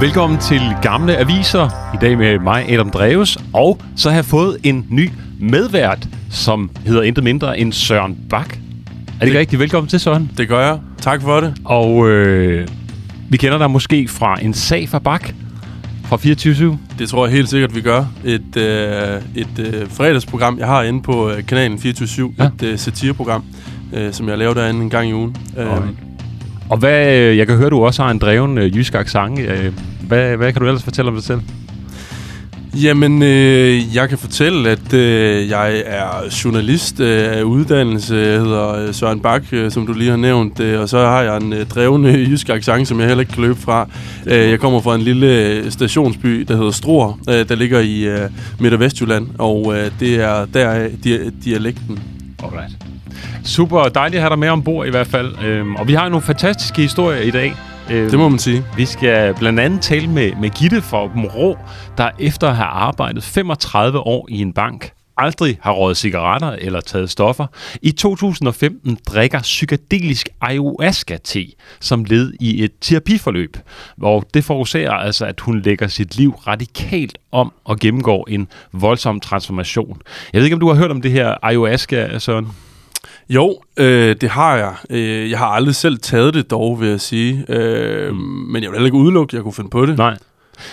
Velkommen til Gamle Aviser. I dag med mig, Adam Dreves. Og så har jeg fået en ny medvært, som hedder intet mindre end Søren Bak. Er det, ikke rigtigt? Velkommen til, Søren. Det gør jeg. Tak for det. Og øh, vi kender dig måske fra en sag fra Bak fra 24 Det tror jeg helt sikkert, vi gør. Et, øh, et øh, fredagsprogram, jeg har inde på øh, kanalen 24 Ja. Et øh, satireprogram, øh, som jeg laver derinde en gang i ugen. Øh. Og hvad, øh, jeg kan høre, du også har en dreven øh, jysk accent. Øh, hvad, hvad kan du ellers fortælle om dig selv? Jamen, øh, jeg kan fortælle, at øh, jeg er journalist øh, af uddannelse. Jeg hedder øh, Søren Bak, øh, som du lige har nævnt. Øh, og så har jeg en øh, drevne jysk accent, som jeg heller ikke kan løbe fra. Øh, jeg kommer fra en lille øh, stationsby, der hedder Struer, øh, der ligger i øh, Midt- og Vestjylland. Og øh, det er der di- dialekten. Alright. Super dejligt at have dig med ombord i hvert fald. Øhm, og vi har nogle fantastiske historier i dag. Øhm, Det må man sige. Vi skal blandt andet tale med, med Gitte fra Rå, der efter at have arbejdet 35 år i en bank, aldrig har røget cigaretter eller taget stoffer, i 2015 drikker psykedelisk ayahuasca-te som led i et terapiforløb, hvor det forårsager altså, at hun lægger sit liv radikalt om og gennemgår en voldsom transformation. Jeg ved ikke, om du har hørt om det her ayahuasca, Søren? Jo, øh, det har jeg. Øh, jeg har aldrig selv taget det dog, vil jeg sige. Øh, mm. Men jeg vil heller ikke udelukke, at jeg kunne finde på det. Nej.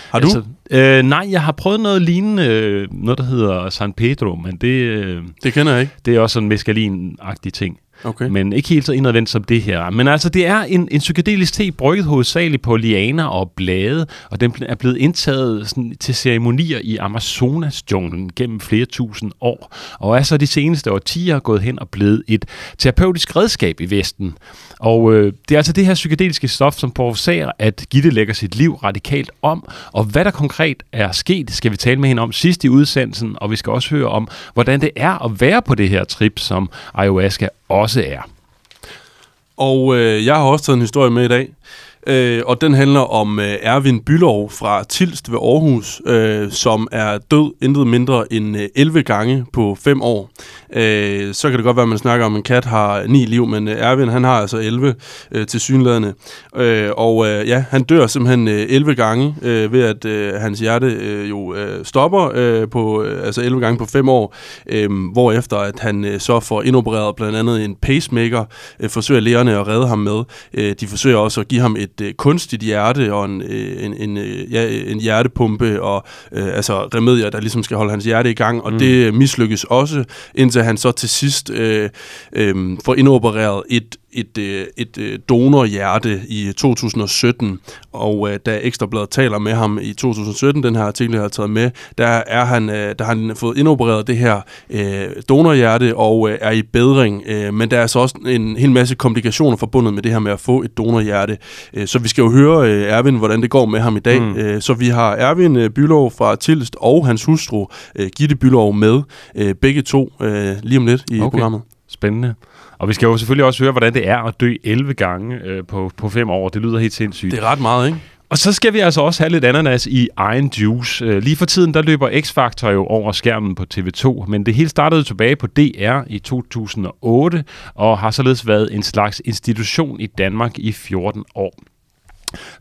Har du? Altså, øh, nej, jeg har prøvet noget lignende, øh, noget der hedder San Pedro, men det, øh, Det kender jeg ikke. det er også sådan en mescalin-agtig ting. Okay. Men ikke helt så indadvendt som det her. Men altså, det er en, en psykedelisk te, brygget hovedsageligt på lianer og blade, og den er blevet indtaget sådan, til ceremonier i Amazonas-junglen gennem flere tusind år, og er så de seneste årtier gået hen og blevet et terapeutisk redskab i Vesten. Og øh, det er altså det her psykedeliske stof, som forårsager, at Gitte lægger sit liv radikalt om, og hvad der konkret er sket, skal vi tale med hende om sidst i udsendelsen, og vi skal også høre om, hvordan det er at være på det her trip, som ayahuasca også er. Og øh, jeg har også taget en historie med i dag. Øh, og den handler om øh, Ervin Bylov fra Tilst ved Aarhus, øh, som er død intet mindre end øh, 11 gange på 5 år. Øh, så kan det godt være, at man snakker om, at en kat har 9 liv, men øh, Ervin han har altså 11 øh, til synlædende. Øh, og øh, ja, han dør simpelthen øh, 11 gange øh, ved, at øh, hans hjerte øh, jo øh, stopper øh, på øh, altså 11 gange på 5 år, øh, hvorefter at han øh, så får indopereret blandt andet en pacemaker, øh, forsøger lægerne at redde ham med. Øh, de forsøger også at give ham et øh, kunstigt hjerte og en, øh, en, en, øh, ja, en hjertepumpe og øh, altså remedier, der ligesom skal holde hans hjerte i gang, og mm. det mislykkes også, indtil han så til sidst øh, øh, får indopereret et et, øh, et øh, donorhjerte i 2017, og øh, da Ekstrabladet taler med ham i 2017, den her artikel, jeg har taget med, der er han, øh, der har han fået indopereret det her øh, donorhjerte og øh, er i bedring, øh, men der er så også en hel masse komplikationer forbundet med det her med at få et donorhjerte. Øh, så vi skal jo høre øh, Ervin, hvordan det går med ham i dag. Mm. Øh, så vi har Ervin øh, Bylov fra Tilst og hans hustru øh, Gitte Bylov med, øh, begge to øh, lige om lidt i Okay. programmet. Spændende. Og vi skal jo selvfølgelig også høre, hvordan det er at dø 11 gange øh, på, på 5 år. Det lyder helt sindssygt. Det er ret meget, ikke? Og så skal vi altså også have lidt ananas i egen juice. Øh, Lige for tiden, der løber X-Factor jo over skærmen på TV2, men det hele startede tilbage på DR i 2008, og har således været en slags institution i Danmark i 14 år.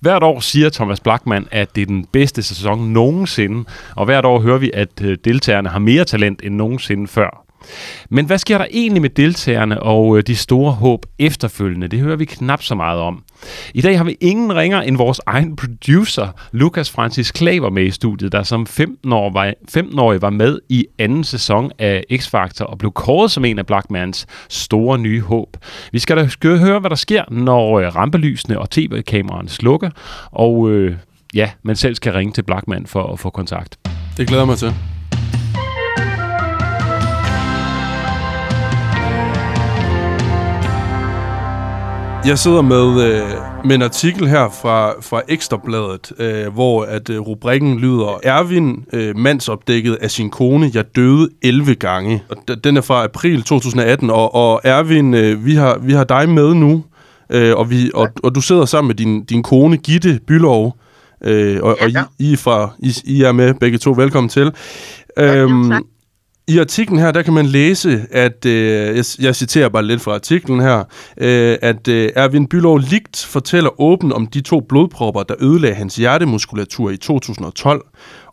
Hvert år siger Thomas Blackman, at det er den bedste sæson nogensinde, og hvert år hører vi, at øh, deltagerne har mere talent end nogensinde før. Men hvad sker der egentlig med deltagerne og øh, de store håb efterfølgende? Det hører vi knap så meget om. I dag har vi ingen ringer end vores egen producer, Lukas Francis Klaver, med i studiet, der som 15-årig var, 15 var med i anden sæson af X-Factor og blev kåret som en af Blackmans store nye håb. Vi skal da høre, hvad der sker, når øh, rampelysene og tv-kameraerne slukker, og øh, ja, man selv skal ringe til Blackman for at få kontakt. Det glæder mig til. Jeg sidder med, øh, med en artikel her fra, fra Ekstrabladet, øh, hvor at øh, rubrikken lyder Ervin, øh, mandsopdækket af sin kone, jeg døde 11 gange. Og den er fra april 2018, og, og Ervin, øh, vi, har, vi har dig med nu, øh, og, vi, og, og du sidder sammen med din, din kone, Gitte Bylov, øh, og, og I, Ja. I, fra, I, I er med begge to. Velkommen til. jo, Øhm, tak. I artiklen her, der kan man læse, at, øh, jeg, jeg citerer bare lidt fra artiklen her, øh, at øh, Erwin Bylov Ligt fortæller åbent om de to blodpropper, der ødelagde hans hjertemuskulatur i 2012,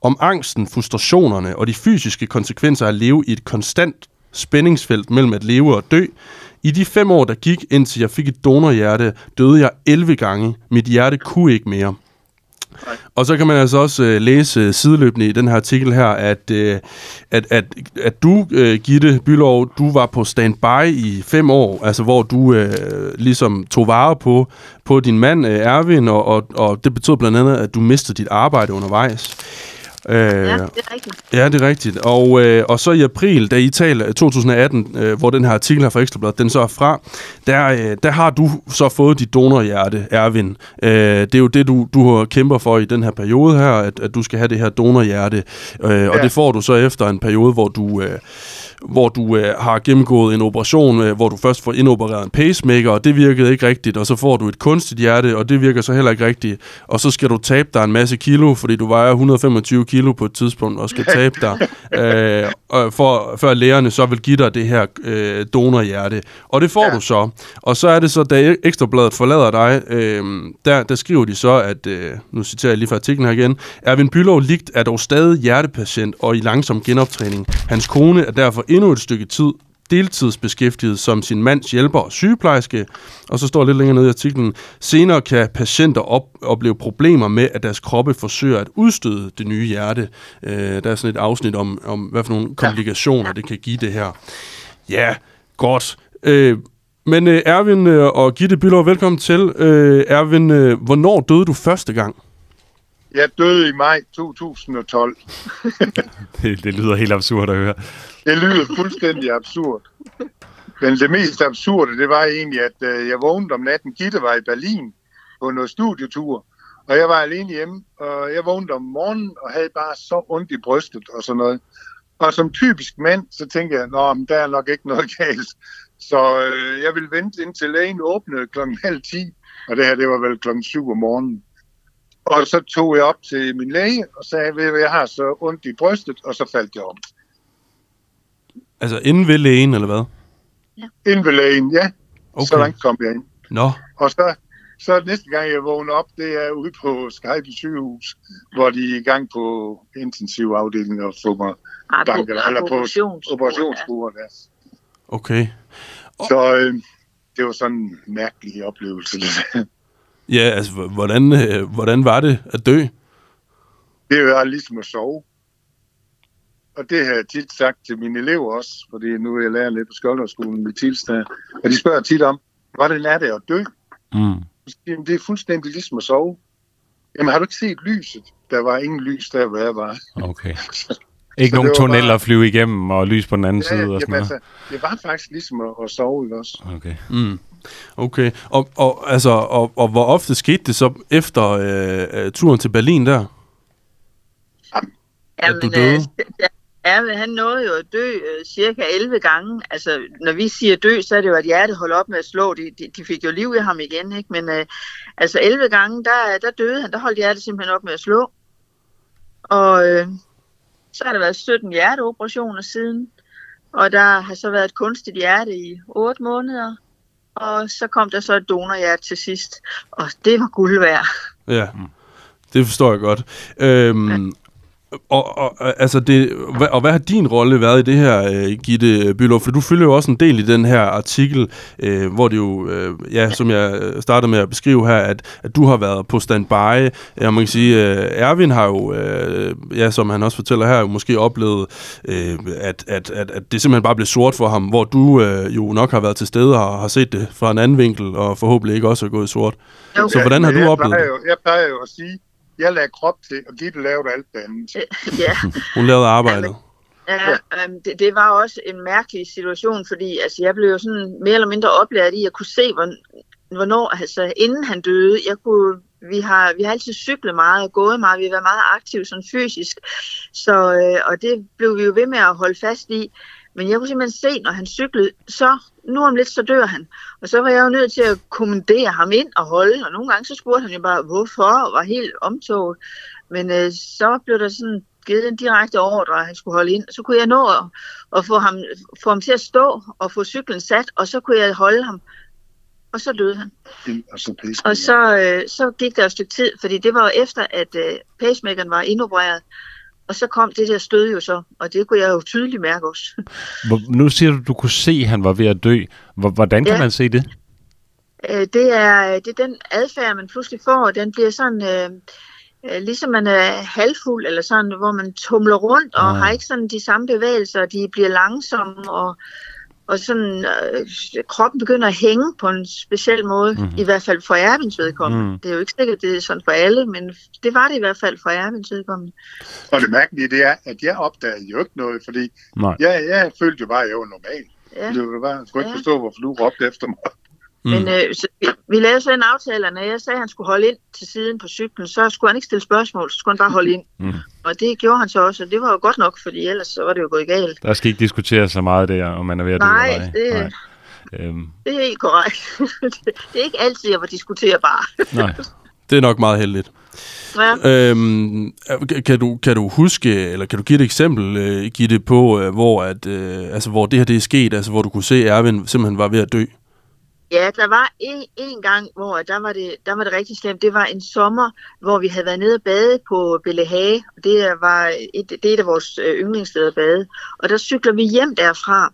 om angsten, frustrationerne og de fysiske konsekvenser af at leve i et konstant spændingsfelt mellem at leve og dø. I de fem år, der gik, indtil jeg fik et donorhjerte, døde jeg 11 gange. Mit hjerte kunne ikke mere. Og så kan man altså også øh, læse sideløbende i den her artikel her, at, øh, at, at, at du, øh, Gitte Bylov, du var på standby i fem år, altså hvor du øh, ligesom tog vare på, på din mand øh, Erwin, og, og, og det betød blandt andet, at du mistede dit arbejde undervejs. Øh, ja, det er rigtigt. Ja, det er rigtigt. Og, øh, og så i april, da I taler 2018, øh, hvor den her artikel her fra Ekstrabladet, den så er fra, der, øh, der har du så fået dit donorhjerte, Erwin. Øh, det er jo det, du, du kæmper for i den her periode her, at, at du skal have det her donorhjerte. Øh, ja. Og det får du så efter en periode, hvor du... Øh, hvor du øh, har gennemgået en operation, øh, hvor du først får indopereret en pacemaker, og det virkede ikke rigtigt, og så får du et kunstigt hjerte, og det virker så heller ikke rigtigt, og så skal du tabe dig en masse kilo, fordi du vejer 125 kilo på et tidspunkt, og skal tabe dig, øh, for, før lægerne så vil give dig det her øh, donorhjerte. Og det får ja. du så. Og så er det så, da Ekstrabladet forlader dig, øh, der, der skriver de så, at, øh, nu citerer jeg lige fra artiklen her igen, Erwin Bylov Ligt er dog stadig hjertepatient og i langsom genoptræning. Hans kone er derfor endnu et stykke tid deltidsbeskæftiget som sin mands hjælper og sygeplejerske. Og så står lidt længere nede i artiklen, senere kan patienter op opleve problemer med, at deres kroppe forsøger at udstøde det nye hjerte. Øh, der er sådan et afsnit om, om hvad for nogle komplikationer ja. det kan give det her. Ja, godt. Øh, men øh, Erwin øh, og Gitte Bylov, velkommen til. Øh, Erwin, øh, hvornår døde du første gang? Jeg døde i maj 2012. det, det lyder helt absurd at høre. Det lyder fuldstændig absurd. Men det mest absurde, det var egentlig, at øh, jeg vågnede om natten. Gitte var i Berlin på noget studietur, og jeg var alene hjemme, og jeg vågnede om morgenen og havde bare så ondt i brystet og sådan noget. Og som typisk mand, så tænkte jeg, at der er nok ikke noget galt. Så øh, jeg ville vente indtil lægen åbnede klokken halv ti, og det her, det var vel klokken syv om morgenen. Og så tog jeg op til min læge og sagde, at jeg har så ondt i brystet, og så faldt jeg om. Altså inden ved lægen, eller hvad? Ja. Inden ved lægen, ja. Okay. Så langt kom jeg ind. Nå. Og så, så næste gang jeg vågner op, det er ude på Skype sygehus, hvor de er i gang på intensiv afdeling og få mig ah, banket, på, eller på operationsbordet. Ja. Okay. Så øh, det var sådan en mærkelig oplevelse. Det Ja, altså, hvordan, øh, hvordan var det at dø? Det var ligesom at sove. Og det har jeg tit sagt til mine elever også, fordi nu er jeg lærer lidt på Skjoldhøjskolen i Tilstad. Og de spørger tit om, hvordan er det at dø? Mm. Jamen, det er fuldstændig ligesom at sove. Jamen, har du ikke set lyset? Der var ingen lys der, hvor jeg var. Okay. Ikke nogen tunneller bare... at flyve igennem og lys på den anden ja, side og sådan noget? Altså, det var faktisk ligesom at, at sove, ikke også? Okay. Mm. Okay, og, og, altså, og, og hvor ofte skete det så efter øh, øh turen til Berlin der? Jamen, at du døde? Øh, ja, men han nåede jo at dø øh, cirka 11 gange. Altså, når vi siger dø, så er det jo, at hjertet holder op med at slå. De, de, de fik jo liv i ham igen, ikke? Men øh, altså 11 gange, der, der døde han. Der holdt hjertet simpelthen op med at slå. Og øh, så har der været 17 hjerteoperationer siden. Og der har så været et kunstigt hjerte i 8 måneder og så kom der så et donorhjert til sidst, og det var guld værd. Ja, det forstår jeg godt. Øhm, ja. Og, og, altså det, og hvad har din rolle været i det her, uh, Gitte Bylov? For du følger jo også en del i den her artikel, uh, hvor det jo, uh, ja, som jeg startede med at beskrive her, at, at du har været på standby. Ja, man kan sige, uh, Erwin har jo, ja, som han også fortæller her, jo måske oplevet, at, at, at, at det simpelthen bare blev sort for ham, hvor du jo nok har været til stede og har set det fra en anden vinkel, og forhåbentlig ikke også er gået sort. Okay. Så hvordan har du oplevet det? Jeg plejer jo at sige, jeg lagde krop til, og Gitte lavede alt det andet. ja. Hun lavede arbejdet. Ja, um, det, det var også en mærkelig situation, fordi altså, jeg blev jo sådan mere eller mindre oplært i at kunne se, hvor, hvornår, altså inden han døde, jeg kunne, vi har, vi har altid cyklet meget og gået meget, vi har været meget aktive sådan fysisk, så, øh, og det blev vi jo ved med at holde fast i. Men jeg kunne simpelthen se, når han cyklede, så nu om lidt, så dør han. Og så var jeg jo nødt til at kommandere ham ind og holde, og nogle gange så spurgte han jo bare, hvorfor, og var helt omtoget. Men øh, så blev der sådan givet en direkte ordre, at han skulle holde ind. Så kunne jeg nå at, at få, ham, få ham til at stå og få cyklen sat, og så kunne jeg holde ham. Og så døde han. Og så pisse. Og så, øh, så gik der et stykke tid, fordi det var jo efter, at øh, pacemakeren var indopereret. Og så kom det der stød jo så, og det kunne jeg jo tydeligt mærke også. Nu siger du, du kunne se, at han var ved at dø. Hvor, hvordan kan Ja. man se det? Øh, det, er, det er den adfærd, man pludselig får. Den bliver sådan, øh, øh, ligesom man er halvfuld, eller sådan, hvor man tumler rundt, og Ah. har ikke sådan de samme bevægelser, de bliver langsomme, og, og sådan, øh, kroppen begynder at hænge på en speciel måde, Mhm. mm-hmm. i hvert fald for Ervins vedkommende. Mm. Mm. Det er jo ikke sikkert, det er sådan for alle, men det var det i hvert fald for Ervins vedkommende. Og det mærkelige, det er, at jeg opdagede jo ikke noget, fordi Nej. jeg, jeg følte jo bare, at jeg var normal. Ja. Det var bare, jeg skulle ikke Ja. forstå, hvorfor du råbte efter mig. Mm. Men øh, så, vi, vi lavede så en aftale, og når jeg sagde, at han skulle holde ind til siden på cyklen, så skulle han ikke stille spørgsmål, så skulle han bare holde ind. Mm. Og det gjorde han så også, og det var jo godt nok, fordi ellers så var det jo gået galt. Der skal ikke diskutere så meget der, om man er ved at dø Nej, eller ej. det- Øhm, Det er helt korrekt. det er ikke altid, jeg var diskuterbar. nej. Det er nok meget heldigt. Ja. Øhm, kan, du, kan du huske, eller kan du give et eksempel, øh, Gitte, på, øh, hvor, at, øh, altså, hvor det her det er sket, altså hvor du kunne se, at Erwin simpelthen var ved at dø? Ja, der var en, en gang, hvor der var, det, der var det rigtig slemt. Det var en sommer, hvor vi havde været nede og bade på Bellehage. Og det var et, det er et af vores øh, yndlingssteder at bade. Og der cykler vi hjem derfra.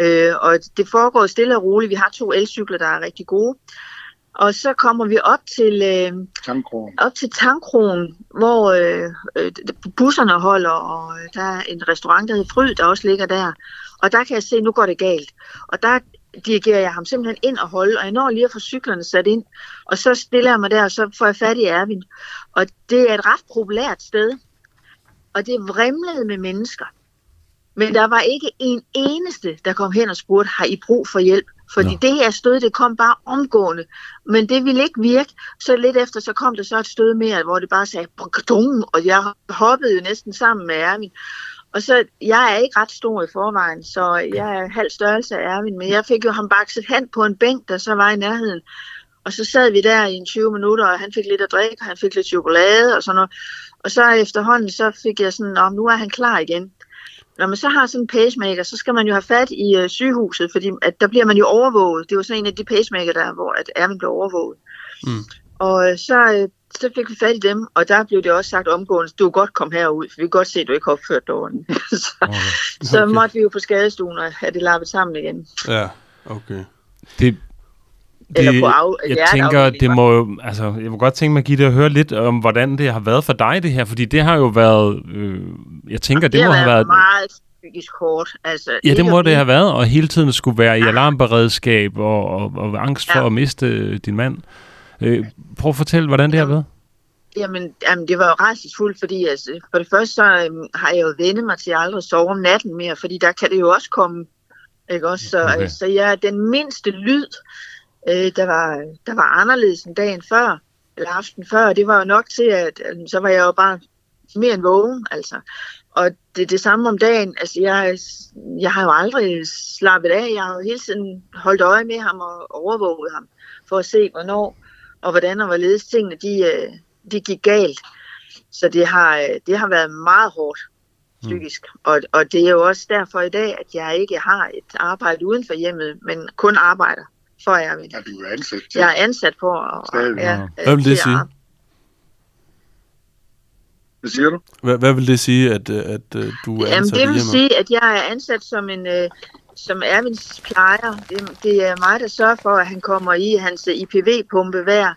Øh, og det foregår stille og roligt. Vi har to elcykler, der er rigtig gode. Og så kommer vi op til, øh, Tankrogen. op til Tankroen, hvor øh, øh, busserne holder, og der er en restaurant, der hedder Fryd, der også ligger der. Og der kan jeg se, at nu går det galt. Og der dirigerer jeg ham simpelthen ind og holde, og jeg når lige at få cyklerne sat ind. Og så stiller jeg mig der, og så får jeg fat i Ervin. Og det er et ret populært sted. Og det vrimlede med mennesker. Men der var ikke en eneste, der kom hen og spurgte, har I brug for hjælp? Fordi Nå. det her stød, det kom bare omgående. Men det ville ikke virke. Så lidt efter, så kom der så et stød mere, hvor det bare sagde, og jeg hoppede jo næsten sammen med Ervin. Og så, jeg er ikke ret stor i forvejen, så jeg er halv størrelse af Ervin, men jeg fik jo ham bakset hen på en bænk, der så var i nærheden. Og så sad vi der i en 20 minutter, og han fik lidt at drikke, og han fik lidt chokolade og sådan noget. Og så efterhånden, så fik jeg sådan, om nu er han klar igen. Når man så har sådan en pacemaker, så skal man jo have fat i øh, sygehuset, fordi at der bliver man jo overvåget. Det var sådan en af de pacemaker der, hvor at Erwin blev overvåget. Mm. Og så, øh, så fik vi fat i dem, og der blev det også sagt omgående, du kan godt komme herud, for vi kan godt se, at du ikke har opført dig ordentligt. så, Okay. så måtte vi jo på skadestuen og have det lappet sammen igen. Ja, okay. Det, Eller det, på af, jeg tænker, det må jo, altså, jeg vil godt tænke mig at give det at høre lidt om, hvordan det har været for dig, det her, fordi det har jo været, øh, jeg tænker, det, det må har have været meget psykisk hårdt. Altså, ja, det må det blive- have været, og hele tiden skulle være i alarmberedskab og, og, og angst for Ja. at miste din mand. Øh, prøv at fortælle, hvordan det har været. Jamen, jamen, det var jo rædselsfuldt, fordi altså, for det første så øhm, har jeg jo vendt mig til aldrig at sove om natten mere, fordi der kan det jo også komme, ikke også? Så, Okay. okay. så jeg, den mindste lyd, øh, der, var, der var anderledes end dagen før, eller aften før, det var jo nok til, at øh, så var jeg jo bare mere end vågen, altså. Og det det samme om dagen, altså jeg, jeg har jo aldrig slappet af, jeg har jo hele tiden holdt øje med ham og overvåget ham, for at se, hvornår og hvordan og hvorledes tingene, de, øh, de gik galt. Så det har, øh, det har været meget hårdt psykisk. Mm. Og, og det er jo også derfor i dag, at jeg ikke har et arbejde uden for hjemmet, men kun arbejder for Erwin. Ja, du er ansat til. Jeg er ansat på at... Stadig. ja, Hvad vil det at sige? Hvad siger du? Hvad, hvad vil det sige, at, øh, at, at du er Jamen, ansat det vil hjemmet? sige, at jeg er ansat som en... Øh, som Ervins plejer. Det, det er mig, der sørger for, at han kommer i hans IPV-pumpe hver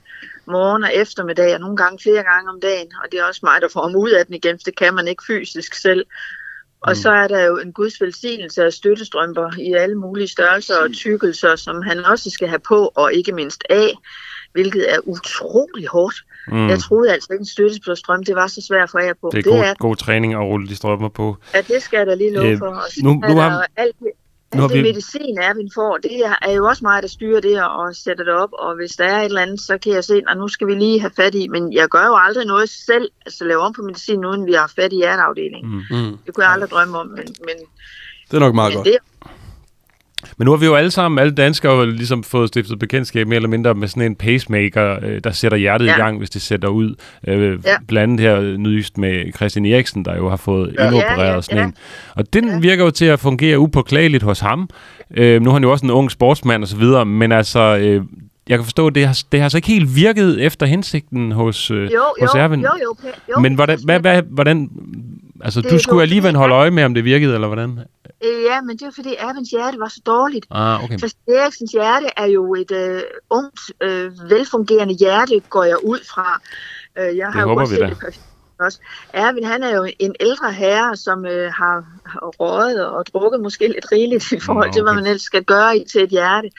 morgen og eftermiddag, og nogle gange flere gange om dagen. Og det er også mig, der får ham ud af den igen, for det kan man ikke fysisk selv. Og Mm. så er der jo en guds velsignelse af støttestrømper i alle mulige størrelser og tykkelser, som han også skal have på, og ikke mindst af, hvilket er utrolig hårdt. Mm. Jeg troede altså ikke, en støttestrøm, det var så svært at få af på. Det er god, god træning at rulle de strømper på. Ja, det skal jeg da lige love Øh, for. Og nu- er nu har- alt, nu har alt det vi- medicin, Erwin får, det er- er jo også mig, der styrer det og sætter det op. Og hvis der er et eller andet, så kan jeg se, at nu skal vi lige have fat i. Men jeg gør jo aldrig noget selv, altså lave om på medicin, uden vi har fat i hjerteafdelingen. Mm. Mm. Det kunne jeg aldrig drømme om. Men, men, Det er nok meget men godt. det, Men nu har vi jo alle sammen, alle danskere, ligesom fået stiftet bekendtskab mere eller mindre med sådan en pacemaker, øh, der sætter hjertet ja. i gang, hvis det sætter ud. Øh, ja. Blandt andet her nyest med Christian Eriksen, der jo har fået ja. indopereret ja, sådan ja. en. Og den ja. virker jo til at fungere upåklageligt hos ham. Øh, nu er han jo også en ung sportsmand og så videre, men altså, øh, jeg kan forstå, at det har, det har så ikke helt virket efter hensigten hos, øh, jo, hos jo, Erwin. Jo, jo, jo. Men hvordan, hvad, hvad, hvordan, altså det du skulle alligevel holde øje med, om det virkede, eller hvordan? Øh, ja, men det var fordi Erwins hjerte var så dårligt. Ah, okay. For Eriksens hjerte er jo et øh, ungt, øh, velfungerende hjerte, går jeg ud fra. Øh, jeg det har håber jo vi da. Det også. Erwin, han er jo en ældre herre, som øh, har, røget og drukket måske lidt rigeligt i forhold okay. til, hvad man ellers skal gøre i, til et hjerte.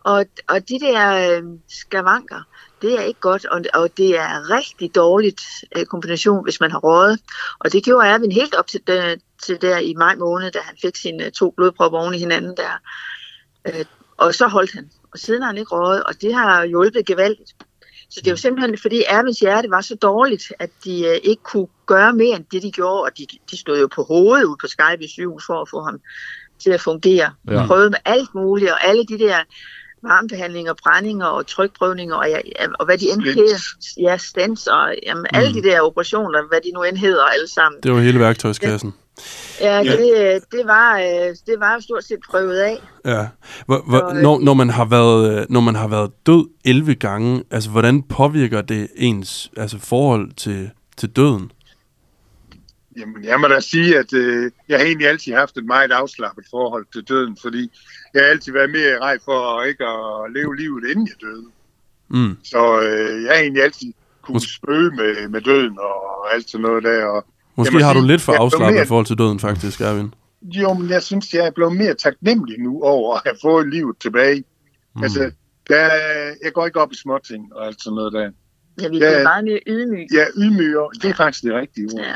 Og, og de der øh, skavanker, det er ikke godt, og, og det er rigtig dårligt øh, kombination, hvis man har røget. Og det gjorde Erwin helt op til, der, til der i maj måned, da han fik sine to blodpropper oven i hinanden der. Øh, og så holdt han. Og siden har han ikke røget, og det har hjulpet gevaldigt. Så det er jo simpelthen, fordi Erwins hjerte var så dårligt, at de øh, ikke kunne gøre mere end det, de gjorde. Og de, de stod jo på hovedet ude på Skype sygehus for at få ham til at fungere. Ja. Prøvede med alt muligt, og alle de der varmebehandlinger, brændinger og trykprøvninger, og, ja, og hvad de end hedder. Ja, stens og jamen, mm. alle de der operationer, hvad de nu end hedder alle sammen. Det var hele værktøjskassen. Ja, ja det, det, var, øh, det var jo stort set prøvet af. Ja. Hvor, hvor, så, når, når, man har været, øh, når man har været død 11 gange, altså hvordan påvirker det ens altså, forhold til, til døden? Jamen, jeg må da sige, at øh, jeg har egentlig altid haft et meget afslappet forhold til døden, fordi jeg har altid været mere rej for ikke at leve livet, inden jeg døde. Mm. Så øh, jeg har egentlig altid kunne spøge med, med døden og alt sådan noget der. Og Måske har sige, du lidt for afslappet mere... i forhold til døden, faktisk, Erwin. Jo, men jeg synes, jeg er blevet mere taknemmelig nu over at have fået livet tilbage. Mm. Altså, der, jeg går ikke op i småting og alt sådan noget der. Ja, vi er meget mere ydmyge. Ja, ydmyge. Det er faktisk det rigtige ord. Ja.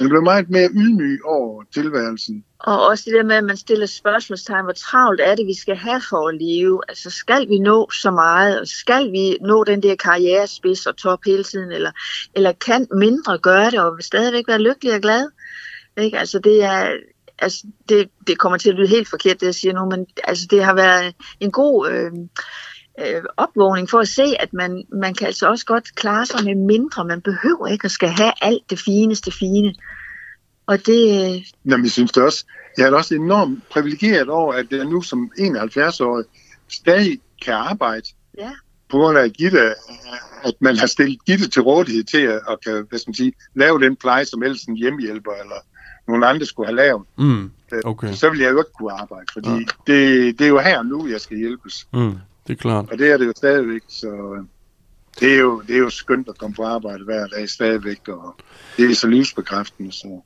Man bliver meget mere ydmyg over tilværelsen. Og også det der med, at man stiller spørgsmålstegn, hvor travlt er det, vi skal have for at leve? Altså, skal vi nå så meget? Og skal vi nå den der karrierespids og top hele tiden? Eller, eller kan mindre gøre det, og stadigvæk være lykkelig og glad? Ikke? Altså, det er... Altså, det, det kommer til at lyde helt forkert, det jeg siger nu, men altså, det har været en god... Øh, øh, opvågning for at se, at man, man kan altså også godt klare sig med mindre. Man behøver ikke at skal have alt det fineste fine. Og det... Øh, Jamen, jeg synes det også. Jeg er også enormt privilegeret over, at jeg nu som 71-årig stadig kan arbejde. Ja. På grund af Gitte, at man har stillet Gitte til rådighed til at, at kan, hvad skal man sige, lave den pleje, som ellers en hjemmehjælper eller nogen andre skulle have lavet. Mm, okay. Så vil jeg jo ikke kunne arbejde, fordi ja. det, det er jo her nu, jeg skal hjælpes. Mm det er klart. Og det er det jo stadigvæk, så øh, det er jo, det er jo skønt at komme på arbejde hver dag stadigvæk, og det er så livsbekræftende. Så.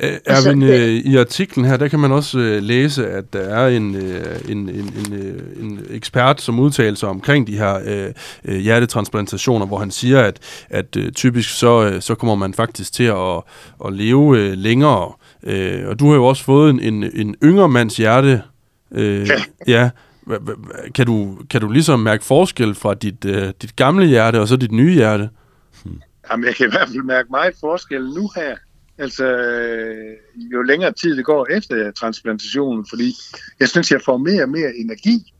Æ, Erwin, øh, i artiklen her, der kan man også øh, læse, at der er en, øh, en, en, en, øh, en ekspert, som udtaler sig omkring de her øh, øh, hjertetransplantationer, hvor han siger, at, at øh, typisk så, øh, så kommer man faktisk til at, at leve øh, længere. Øh, og du har jo også fået en, en, en yngre mands hjerte. Øh, ja. ja kan du, kan du ligesom mærke forskel fra dit, uh, dit gamle hjerte og så dit nye hjerte? Jamen, jeg kan i hvert fald mærke meget forskel nu her. Altså, jo længere tid det går efter transplantationen, fordi jeg synes, jeg får mere og mere energi.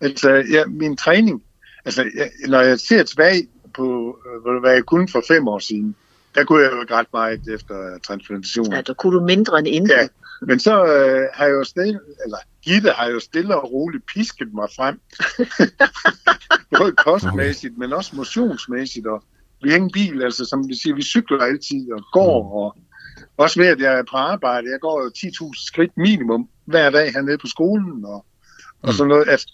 Altså, ja, min træning, altså, jeg, når jeg ser tilbage på, øh, hvad jeg kunne for fem år siden, der kunne jeg jo ikke ret meget efter transplantationen. Ja, der kunne du mindre end inden. Ja, men så øh, har jeg jo stille, eller Gitte har jo stille og roligt pisket mig frem. Både kostmæssigt, okay. men også motionsmæssigt. Og vi har en bil, altså som vi siger, vi cykler altid og går. Mm. Og også ved, at jeg er på arbejde. Jeg går jo 10.000 skridt minimum hver dag hernede på skolen. Og, og mm. sådan noget. At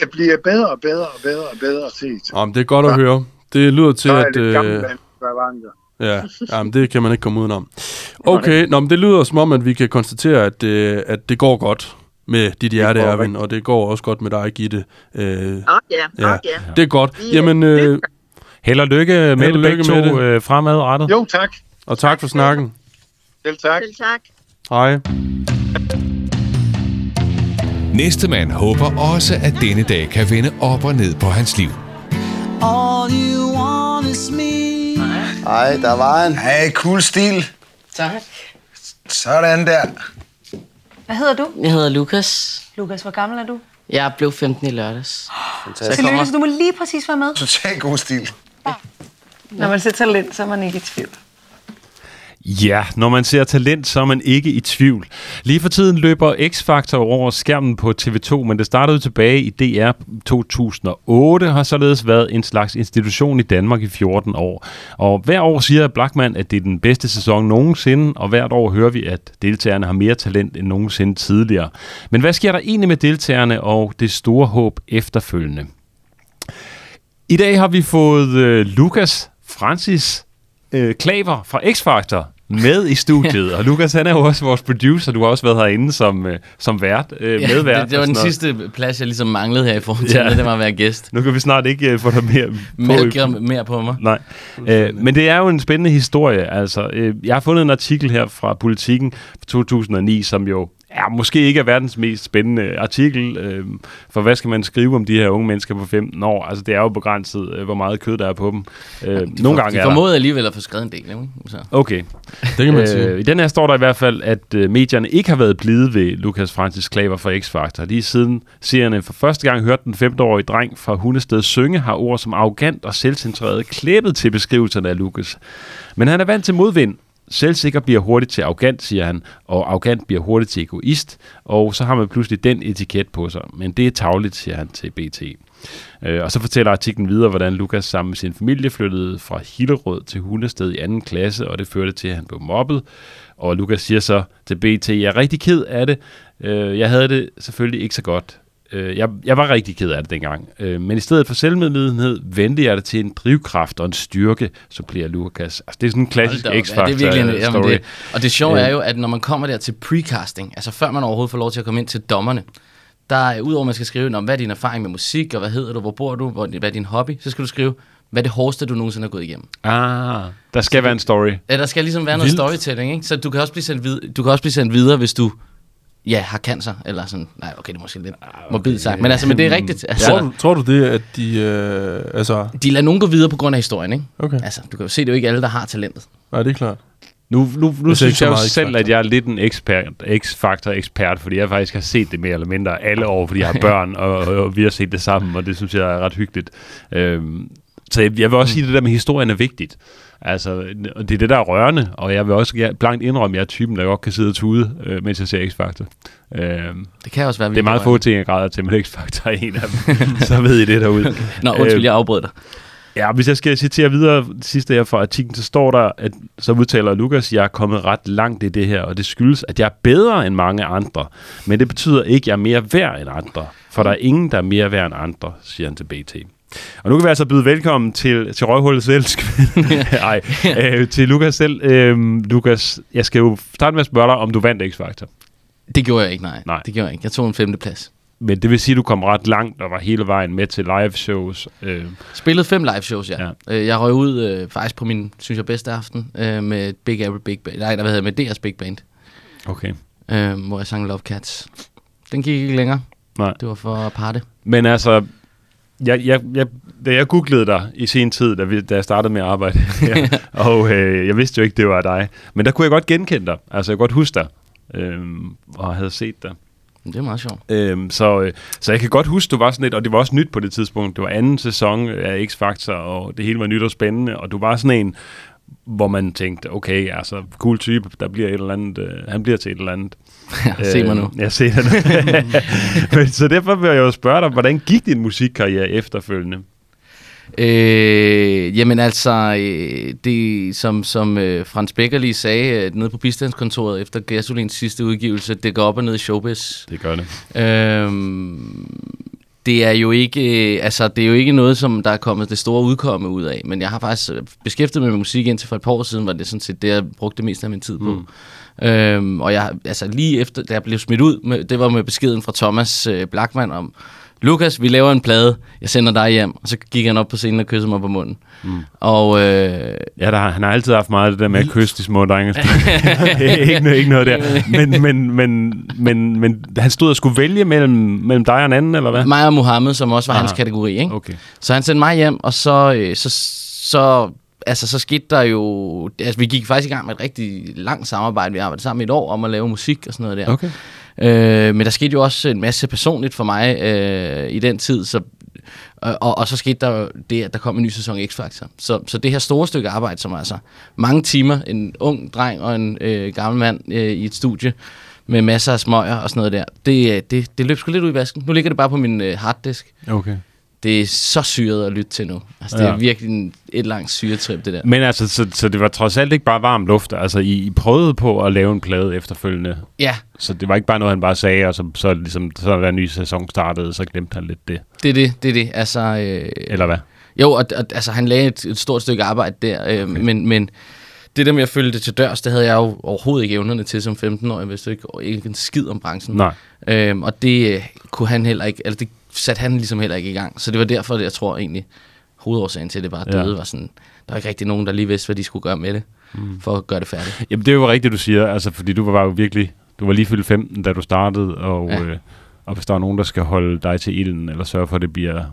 jeg bliver bedre og bedre og bedre og bedre set. Jamen, det er godt at ja. høre. Det lyder til, at... Så er det gamle øh... Ja, jamen, det kan man ikke komme udenom. Okay, nå, men det lyder som om, at vi kan konstatere, at, øh, at det går godt med dit hjerte, Erwin, og det går også godt med dig, Gitte. Øh, okay, ja, okay. Det er godt. Jamen, øh, held og lykke med held det begge to det. Øh, fremadrettet. Jo, tak. Og tak, tak for snakken. Selv tak. Selv tak. Hej. Næste mand håber også, at denne dag kan vende op og ned på hans liv. All you want is me. Ej, der var en. Hey, cool stil. Tak. Sådan der. Hvad hedder du? Jeg hedder Lukas. Lukas, hvor gammel er du? Jeg blev 15 i lørdags. Så Lykkes, du må lige præcis være med. Total god stil. Når man ser talent, så er man ikke i tvivl. Ja, når man ser talent, så er man ikke i tvivl. Lige for tiden løber X-Factor over skærmen på TV2, men det startede tilbage i DR 2008 har således været en slags institution i Danmark i 14 år. Og hver år siger Blackman, at det er den bedste sæson nogensinde, og hvert år hører vi, at deltagerne har mere talent end nogensinde tidligere. Men hvad sker der egentlig med deltagerne og det store håb efterfølgende? I dag har vi fået øh, Lukas Francis øh, Klaver fra X-Factor med i studiet. Og Lukas, han er jo også vores producer. Du har også været herinde som, øh, som vært, øh, Ja, medvært. det, det var den noget. sidste plads, jeg ligesom manglede her i forhold til, Ja. det var at være gæst. Nu kan vi snart ikke øh, få dig mere på. Mælker mere på mig. Nej, øh, men det er jo en spændende historie. Altså, øh, jeg har fundet en artikel her fra Politiken fra 2009, som jo er måske ikke er verdens mest spændende artikel. Øh, for hvad skal man skrive om de her unge mennesker på 15 år? Altså, det er jo begrænset, øh, hvor meget kød der er på dem. Øh, De nogle for, gange de er der. formåede alligevel at få skrevet en del, ikke? Så. Okay. Det kan man sige. Øh, I den her står der i hvert fald, at øh, medierne ikke har været blide ved Lukas Francis Klaver fra X-Factor. Lige siden seerne for første gang hørte den 15-årige dreng fra Hundested synge, har ord som arrogant og selvcentreret klæbet til beskrivelserne af Lukas. Men han er vant til modvind. Selvsikker bliver hurtigt til arrogant, siger han, og arrogant bliver hurtigt til egoist, og så har man pludselig den etiket på sig. Men det er tavligt, siger han til BT. Øh, og så fortæller artiklen videre, hvordan Lukas sammen med sin familie flyttede fra Hillerød til Hundested i anden klasse, og det førte til, at han blev mobbet. Og Lukas siger så til BT, jeg er rigtig ked af det. Øh, jeg havde det selvfølgelig ikke så godt. Øh, jeg, jeg var rigtig ked af det dengang. Øh, men i stedet for selvmedlidenhed vendte jeg det til en drivkraft og en styrke, så bliver Lukas. Altså, det er sådan en klassisk. X-Factor ja, det er virkelig en, story. det, Og det sjove Øh. er jo, at når man kommer der til precasting, altså før man overhovedet får lov til at komme ind til dommerne, der er udover at man skal skrive, om hvad er din erfaring med musik, og hvad hedder du, hvor bor du, hvor, hvad er din hobby, så skal du skrive, hvad er det hårdeste, du nogensinde har gået igennem. Ah, der skal være en story. Ja, der skal ligesom være noget Vildt. storytelling, ikke? Så du kan også blive sendt videre, du kan også blive sendt videre, hvis du ja, har cancer, eller sådan, nej, okay, det er måske lidt morbidt sagt, men altså, men det er rigtigt. Altså, Tror, du, tror du det, at de... Øh, altså, de lader nogen gå videre på grund af historien, ikke? okay. Altså, du kan jo se, det er jo ikke alle, der har talentet. Nej, det er klart. Nu, nu, nu Jeg synes jeg jo selv, at jeg er lidt en ekspert, X-Factor-ekspert, fordi jeg faktisk har set det mere eller mindre alle år, fordi jeg har børn, og, og vi har set det sammen, og det synes jeg er ret hyggeligt. Øhm, så jeg, jeg vil også sige, at det der med historien er vigtigt. Altså, og det er det, der er rørende, og jeg vil også jeg, blankt indrømme, at jeg er typen, der godt kan sidde og tude, øh, mens jeg ser X-Factor. Øhm, Det kan også være, det er meget få ting, jeg græder til, men X-Factor er en af dem. så ved I det derude. Nå, undskyld, Øh, jeg afbrød dig. Ja, hvis jeg skal citere videre sidste her fra artiklen, så står der, at så udtaler Lukas, jeg er kommet ret langt i det her, og det skyldes, at jeg er bedre end mange andre. Men det betyder ikke, at jeg er mere værd end andre. For der er ingen, der er mere værd end andre, siger han til BT. Og nu kan vi altså byde velkommen til, til Røghullet selv. Ej, øh, til Lukas selv. Øh, Lukas, jeg skal jo starte med at spørge dig, om du vandt X-Factor. Det gjorde jeg ikke, nej. Nej. Det gjorde jeg ikke. Jeg tog en femteplads. Men det vil sige, at du kom ret langt og var hele vejen med til live shows. Øh, Spillede fem live shows, ja. Ja. Øh, Jeg røg ud øh, faktisk på min, synes jeg, bedste aften øh, med Big Apple Big Band. Nej, hvad hedder med DR's Big Band, okay. øh, hvor jeg sang Love Cats. Den gik ikke længere. Nej. Det var for parte. Men altså, jeg, jeg, jeg, da jeg googlede dig i sin tid, da, vi, da jeg startede med at arbejde her, og øh, jeg vidste jo ikke, det var dig, men der kunne jeg godt genkende dig. Altså, jeg kunne godt huske dig, øh, og havde set dig. Det er meget sjovt. Øhm, så, øh, så jeg kan godt huske, du var sådan lidt, og det var også nyt på det tidspunkt. Det var anden sæson af X-Factor, og det hele var nyt og spændende, og du var sådan en, hvor man tænkte, okay, altså, cool type, der bliver et eller andet, øh, han bliver til et eller andet. Ja, se mig nu. Jeg ser det. Men, så derfor vil jeg jo spørge dig, hvordan gik din musikkarriere efterfølgende? Øh, jamen altså, øh, det som, som øh, Frans Becker lige sagde øh, nede på bistandskontoret efter Gasolins sidste udgivelse, det går op og ned i showbiz. Det gør det. Øhm, det er jo ikke, øh, altså det er jo ikke noget, som der er kommet det store udkomme ud af, men jeg har faktisk øh, beskæftiget mig med musik indtil for et par år siden, var det sådan set det, jeg brugte det meste af min tid på. Mm. Øhm, og jeg, altså lige efter, da jeg blev smidt ud, med, det var med beskeden fra Thomas øh, Blackman om, Lukas, vi laver en plade, jeg sender dig hjem, og så gik han op på scenen og kyssede mig på munden. Mm. Og øh, Ja, der, har- han har altid haft meget af det der med at kysse de små drenge. ikke, ikke noget der. Men, men, men, men, men han stod og skulle vælge mellem, mellem dig og en anden, eller hvad? mig og Mohammed, som også var Aha. hans kategori, ikke? Okay. Så han sendte mig hjem, og så, øh, så, så, altså, så skete der jo... Altså, vi gik faktisk i gang med et rigtig langt samarbejde. Vi arbejdede sammen i et år om at lave musik og sådan noget der. Okay. Øh, men der skete jo også en masse personligt for mig øh, i den tid, så øh, og, og så skete der det, at der kom en ny sæson X-Factor. Så, så det her store stykke arbejde, som altså mange timer, en ung dreng og en øh, gammel mand øh, i et studie, med masser af smøger og sådan noget der, det, øh, det, det løb sgu lidt ud i vasken. Nu ligger det bare på min øh, harddisk. Okay det er så syret at lytte til nu. Altså, det ja. er virkelig en, et langt syretrip, det der. Men altså, så, så det var trods alt ikke bare varm luft. Altså, I, I prøvede på at lave en plade efterfølgende. Ja. Så det var ikke bare noget, han bare sagde, og så, så, ligesom, så da en ny sæson startede, så glemte han lidt det. Det er det, det er det. Altså, øh, Eller hvad? Jo, og, og, altså, han lagde et, et stort stykke arbejde der, øh, okay. men, men det der med at følge det til dørs, det havde jeg jo overhovedet ikke evnerne til som 15-årig. Jeg vidste ikke, ikke en skid om branchen. Nej. Øhm, og det øh, kunne han heller ikke, eller det satte han ligesom heller ikke i gang. Så det var derfor, jeg tror egentlig, hovedårsagen til, at det bare døde, ja. var sådan, der var ikke rigtig nogen, der lige vidste, hvad de skulle gøre med det, mm. for at gøre det færdigt. Jamen, det er jo rigtigt, du siger, altså, fordi du var jo virkelig, du var lige fyldt 15, da du startede, og, ja. øh, og hvis der er nogen, der skal holde dig til ilden, eller sørge for, at det bliver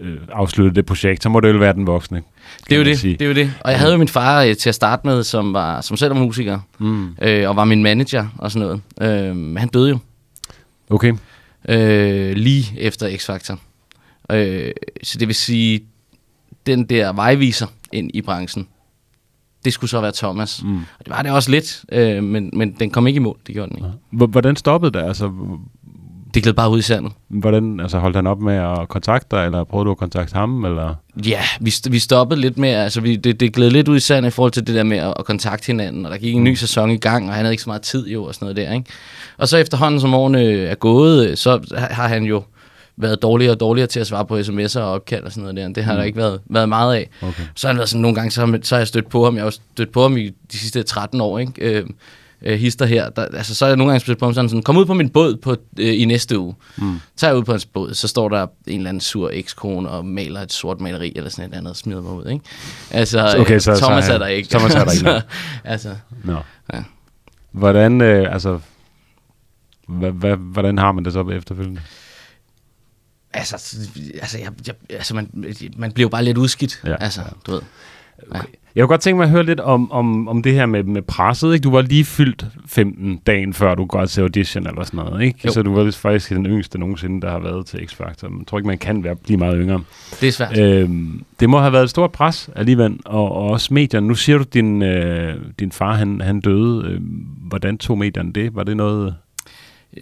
øh, afsluttet det projekt, så må det jo være den voksne. Det er jo det, sige. det er jo det. Og jeg havde jo min far øh, til at starte med, som, var, som selv var musiker, mm. øh, og var min manager og sådan noget. Øh, han døde jo. Okay øh, lige efter X-Factor. Øh, så det vil sige, den der vejviser ind i branchen, det skulle så være Thomas. Mm. Og det var det også lidt, øh, men, men den kom ikke i mål, det gjorde den ikke. Hvordan stoppede det? Altså, det gled bare ud i sandet. Hvordan, altså holdt han op med at kontakte dig, eller prøvede du at kontakte ham, eller? Ja, vi, vi stoppede lidt med, altså vi, det, det gled lidt ud i sandet i forhold til det der med at, at kontakte hinanden, og der gik en ny sæson i gang, og han havde ikke så meget tid jo, og sådan noget der, ikke? Og så efterhånden, som årene er gået, så har han jo været dårligere og dårligere til at svare på sms'er og opkald og sådan noget der. Det har mm. der ikke været, været meget af. Okay. Så har han været sådan, nogle gange, så har, så har jeg stødt på ham. Jeg har stødt på ham i de sidste 13 år, ikke? Øh, øh, hister her, der, altså, så er jeg nogle gange spillet på sådan, sådan, kom ud på min båd på, øh, i næste uge. Mm. Så er jeg ud på hans båd, så står der en eller anden sur ekskone og maler et sort maleri eller sådan et andet og smider mig ud. Ikke? Altså, okay, så, Thomas så, er der ikke. Thomas er der ikke. altså, no. ja. Hvordan, øh, altså, hvordan har man det så efterfølgende? Altså, altså, jeg, jeg, altså man, man bliver jo bare lidt udskidt. Ja, altså, ja. du ved. Okay. Jeg kunne godt tænke mig at høre lidt om, om, om det her med, med presset. Ikke? Du var lige fyldt 15 dagen før du går til audition eller sådan noget. Ikke? Så du var faktisk den yngste nogensinde, der har været til X-Factor. Jeg tror ikke, man kan være, blive meget yngre. Det er svært. Øhm, det må have været et stort pres alligevel, og, og også medierne. Nu siger du, at din, øh, din far han, han døde. Øh, hvordan tog medierne det? Var det noget...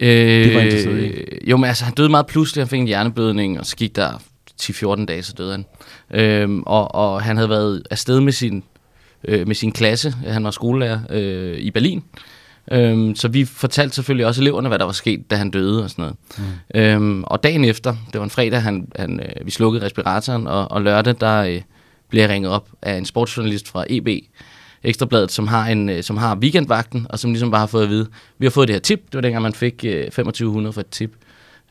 Øh, det var interesseret i? Jo, men altså, han døde meget pludselig. Han fik en hjerneblødning, og så gik der 10-14 dage, så døde han. Øhm, og, og han havde været afsted med sin, øh, med sin klasse. Han var skolelærer øh, i Berlin. Øhm, så vi fortalte selvfølgelig også eleverne, hvad der var sket, da han døde og sådan noget. Mm. Øhm, og dagen efter, det var en fredag, han, han, øh, vi slukkede respiratoren, og, og lørdag, der øh, blev jeg ringet op af en sportsjournalist fra EB, Ekstrabladet, som har, en, øh, som har weekendvagten, og som ligesom bare har fået at vide, vi har fået det her tip, det var dengang, man fik øh, 2500 for et tip.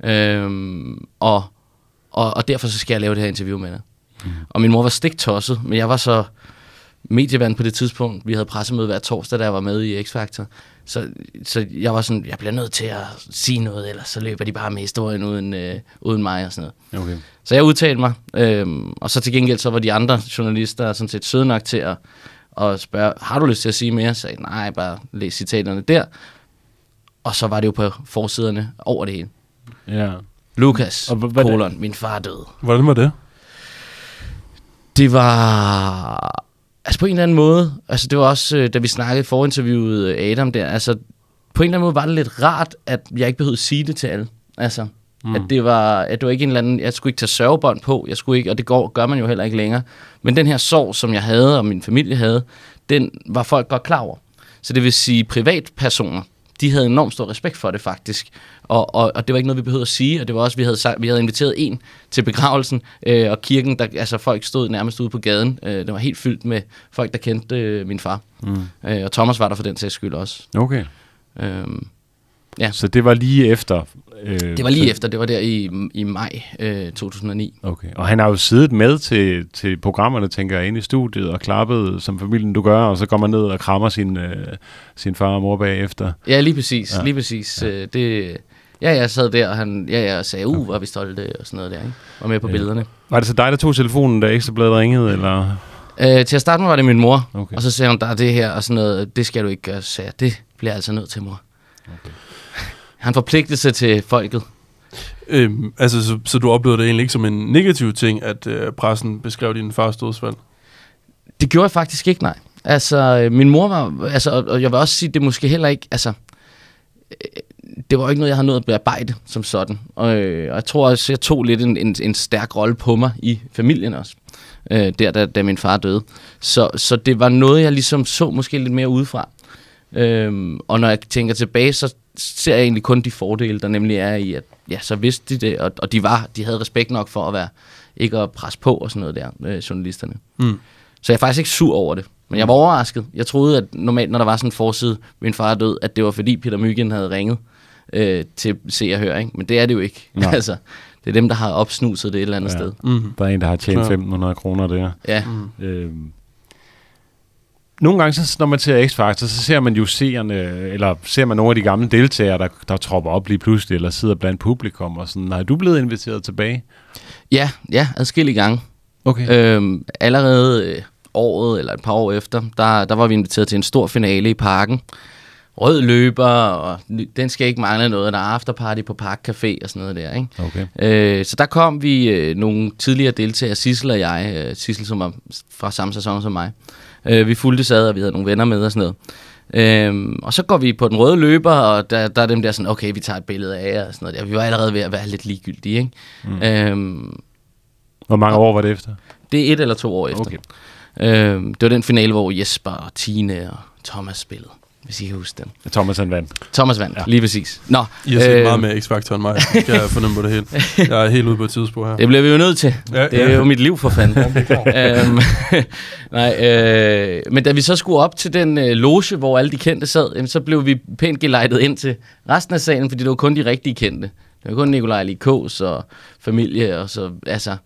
Øhm, og og, og derfor så skal jeg lave det her interview med dig. Mm. Og min mor var stiktosset, men jeg var så medievand på det tidspunkt. Vi havde pressemøde hver torsdag, da jeg var med i X-Factor. Så, så jeg var sådan, jeg bliver nødt til at sige noget, ellers så løber de bare med historien uden, øh, uden mig og sådan noget. Okay. Så jeg udtalte mig, øh, og så til gengæld så var de andre journalister sådan set søde nok til at, at spørge, har du lyst til at sige mere? Så sagde nej, bare læs citaterne der. Og så var det jo på forsiderne over det hele. Ja. Lukas, og kolon, min far døde. Hvordan var det? Det var... Altså på en eller anden måde, altså det var også, øh, da vi snakkede forinterviewet øh, Adam der, altså på en eller anden måde var det lidt rart, at jeg ikke behøvede at sige det til alle. Altså, mm. at det var, at det var ikke en eller anden, jeg skulle ikke tage sørgebånd på, jeg skulle ikke, og det går, gør man jo heller ikke længere. Men den her sorg, som jeg havde, og min familie havde, den var folk godt klar over. Så det vil sige, privatpersoner, de havde enormt stor respekt for det faktisk. Og, og, og det var ikke noget, vi behøvede at sige, og det var også, vi havde, vi havde inviteret en til begravelsen, øh, og kirken, der, altså folk stod nærmest ude på gaden. Øh, det var helt fyldt med folk, der kendte øh, min far. Mm. Øh, og Thomas var der for den sags skyld også. Okay. Øhm, ja. Så det var lige efter? Øh, det var lige så... efter, det var der i, i maj øh, 2009. Okay, og han har jo siddet med til, til programmerne, tænker jeg, inde i studiet og klappet, som familien du gør, og så går man ned og krammer sin, øh, sin far og mor bagefter. Ja, lige præcis, ja. lige præcis. Ja. Øh, det, ja, jeg sad der, og han ja, jeg sagde, uh, var vi stolte, og sådan noget der, ikke? Var med på ja. billederne. Var det så dig, der tog telefonen, da Ekstrabladet ringede, eller... Øh, til at starte med var det min mor, okay. og så sagde hun, der er det her, og sådan noget, det skal du ikke gøre, så jeg, det bliver jeg altså nødt til, mor. Okay. Har en forpligtelse til folket. Øhm, altså, så, så du oplevede det egentlig ikke som en negativ ting, at øh, pressen beskrev din fars dødsfald? Det gjorde jeg faktisk ikke, nej. Altså, øh, min mor var, altså, og jeg vil også sige, det måske heller ikke, altså, øh, det var ikke noget, jeg havde nået at bearbejde som sådan. Og, øh, og jeg tror også, jeg tog lidt en, en, en stærk rolle på mig i familien også, øh, der da, da min far døde. Så, så det var noget, jeg ligesom så måske lidt mere udefra. Øhm, og når jeg tænker tilbage, så ser jeg egentlig kun de fordele, der nemlig er i, at ja, så vidste de det, og, og de var, de havde respekt nok for at være, ikke at presse på og sådan noget der, øh, journalisterne. Mm. Så jeg er faktisk ikke sur over det. Men jeg var overrasket. Jeg troede, at normalt, når der var sådan en forside, min far er død, at det var fordi Peter Myggen havde ringet øh, til Se og Hør, ikke? Men det er det jo ikke. altså, det er dem, der har opsnuset det et eller andet ja. sted. Mm. Der er en, der har tjent 1.500 kroner der. Ja. Mm. Øhm. Nogle gange, så, når man ser X-Factor, så ser man jo seerne, eller ser man nogle af de gamle deltagere, der, der tropper op lige pludselig, eller sidder blandt publikum og sådan. Har du blevet inviteret tilbage? Ja, ja, adskillige gange. Okay. Øhm, allerede øh, året, eller et par år efter, der, der var vi inviteret til en stor finale i parken. Rød løber, og den skal ikke mangle noget. Der er afterparty på Park Café og sådan noget der. Ikke? Okay. Øh, så der kom vi øh, nogle tidligere deltagere, Sissel og jeg, øh, Sissel som var fra samme sæson som mig. Øh, vi fulgte sad, og vi havde nogle venner med og sådan noget. Øhm, og så går vi på den røde løber, og der, der er dem der sådan, okay, vi tager et billede af jer og sådan noget der. Vi var allerede ved at være lidt ligegyldige, ikke? Mm. Øhm, Hvor mange år var det efter? Det er et eller to år efter. Okay. Øhm, det var den finale, hvor Jesper og Tine og Thomas spillede hvis I kan huske den. Thomas han vandt. Thomas vandt, ja. lige præcis. Nå, I har set øh, meget mere X-Factor end mig. Jeg kan fornemme på det hele. Jeg er helt ude på et tidspunkt her. Det bliver vi jo nødt til. Ja, det er ja. jo mit liv for fanden. øhm, nej, øh, men da vi så skulle op til den øh, loge, hvor alle de kendte sad, jamen, så blev vi pænt gelejtet ind til resten af salen, fordi det var kun de rigtige kendte. Det var kun Nikolaj Likos og familie, og så, altså,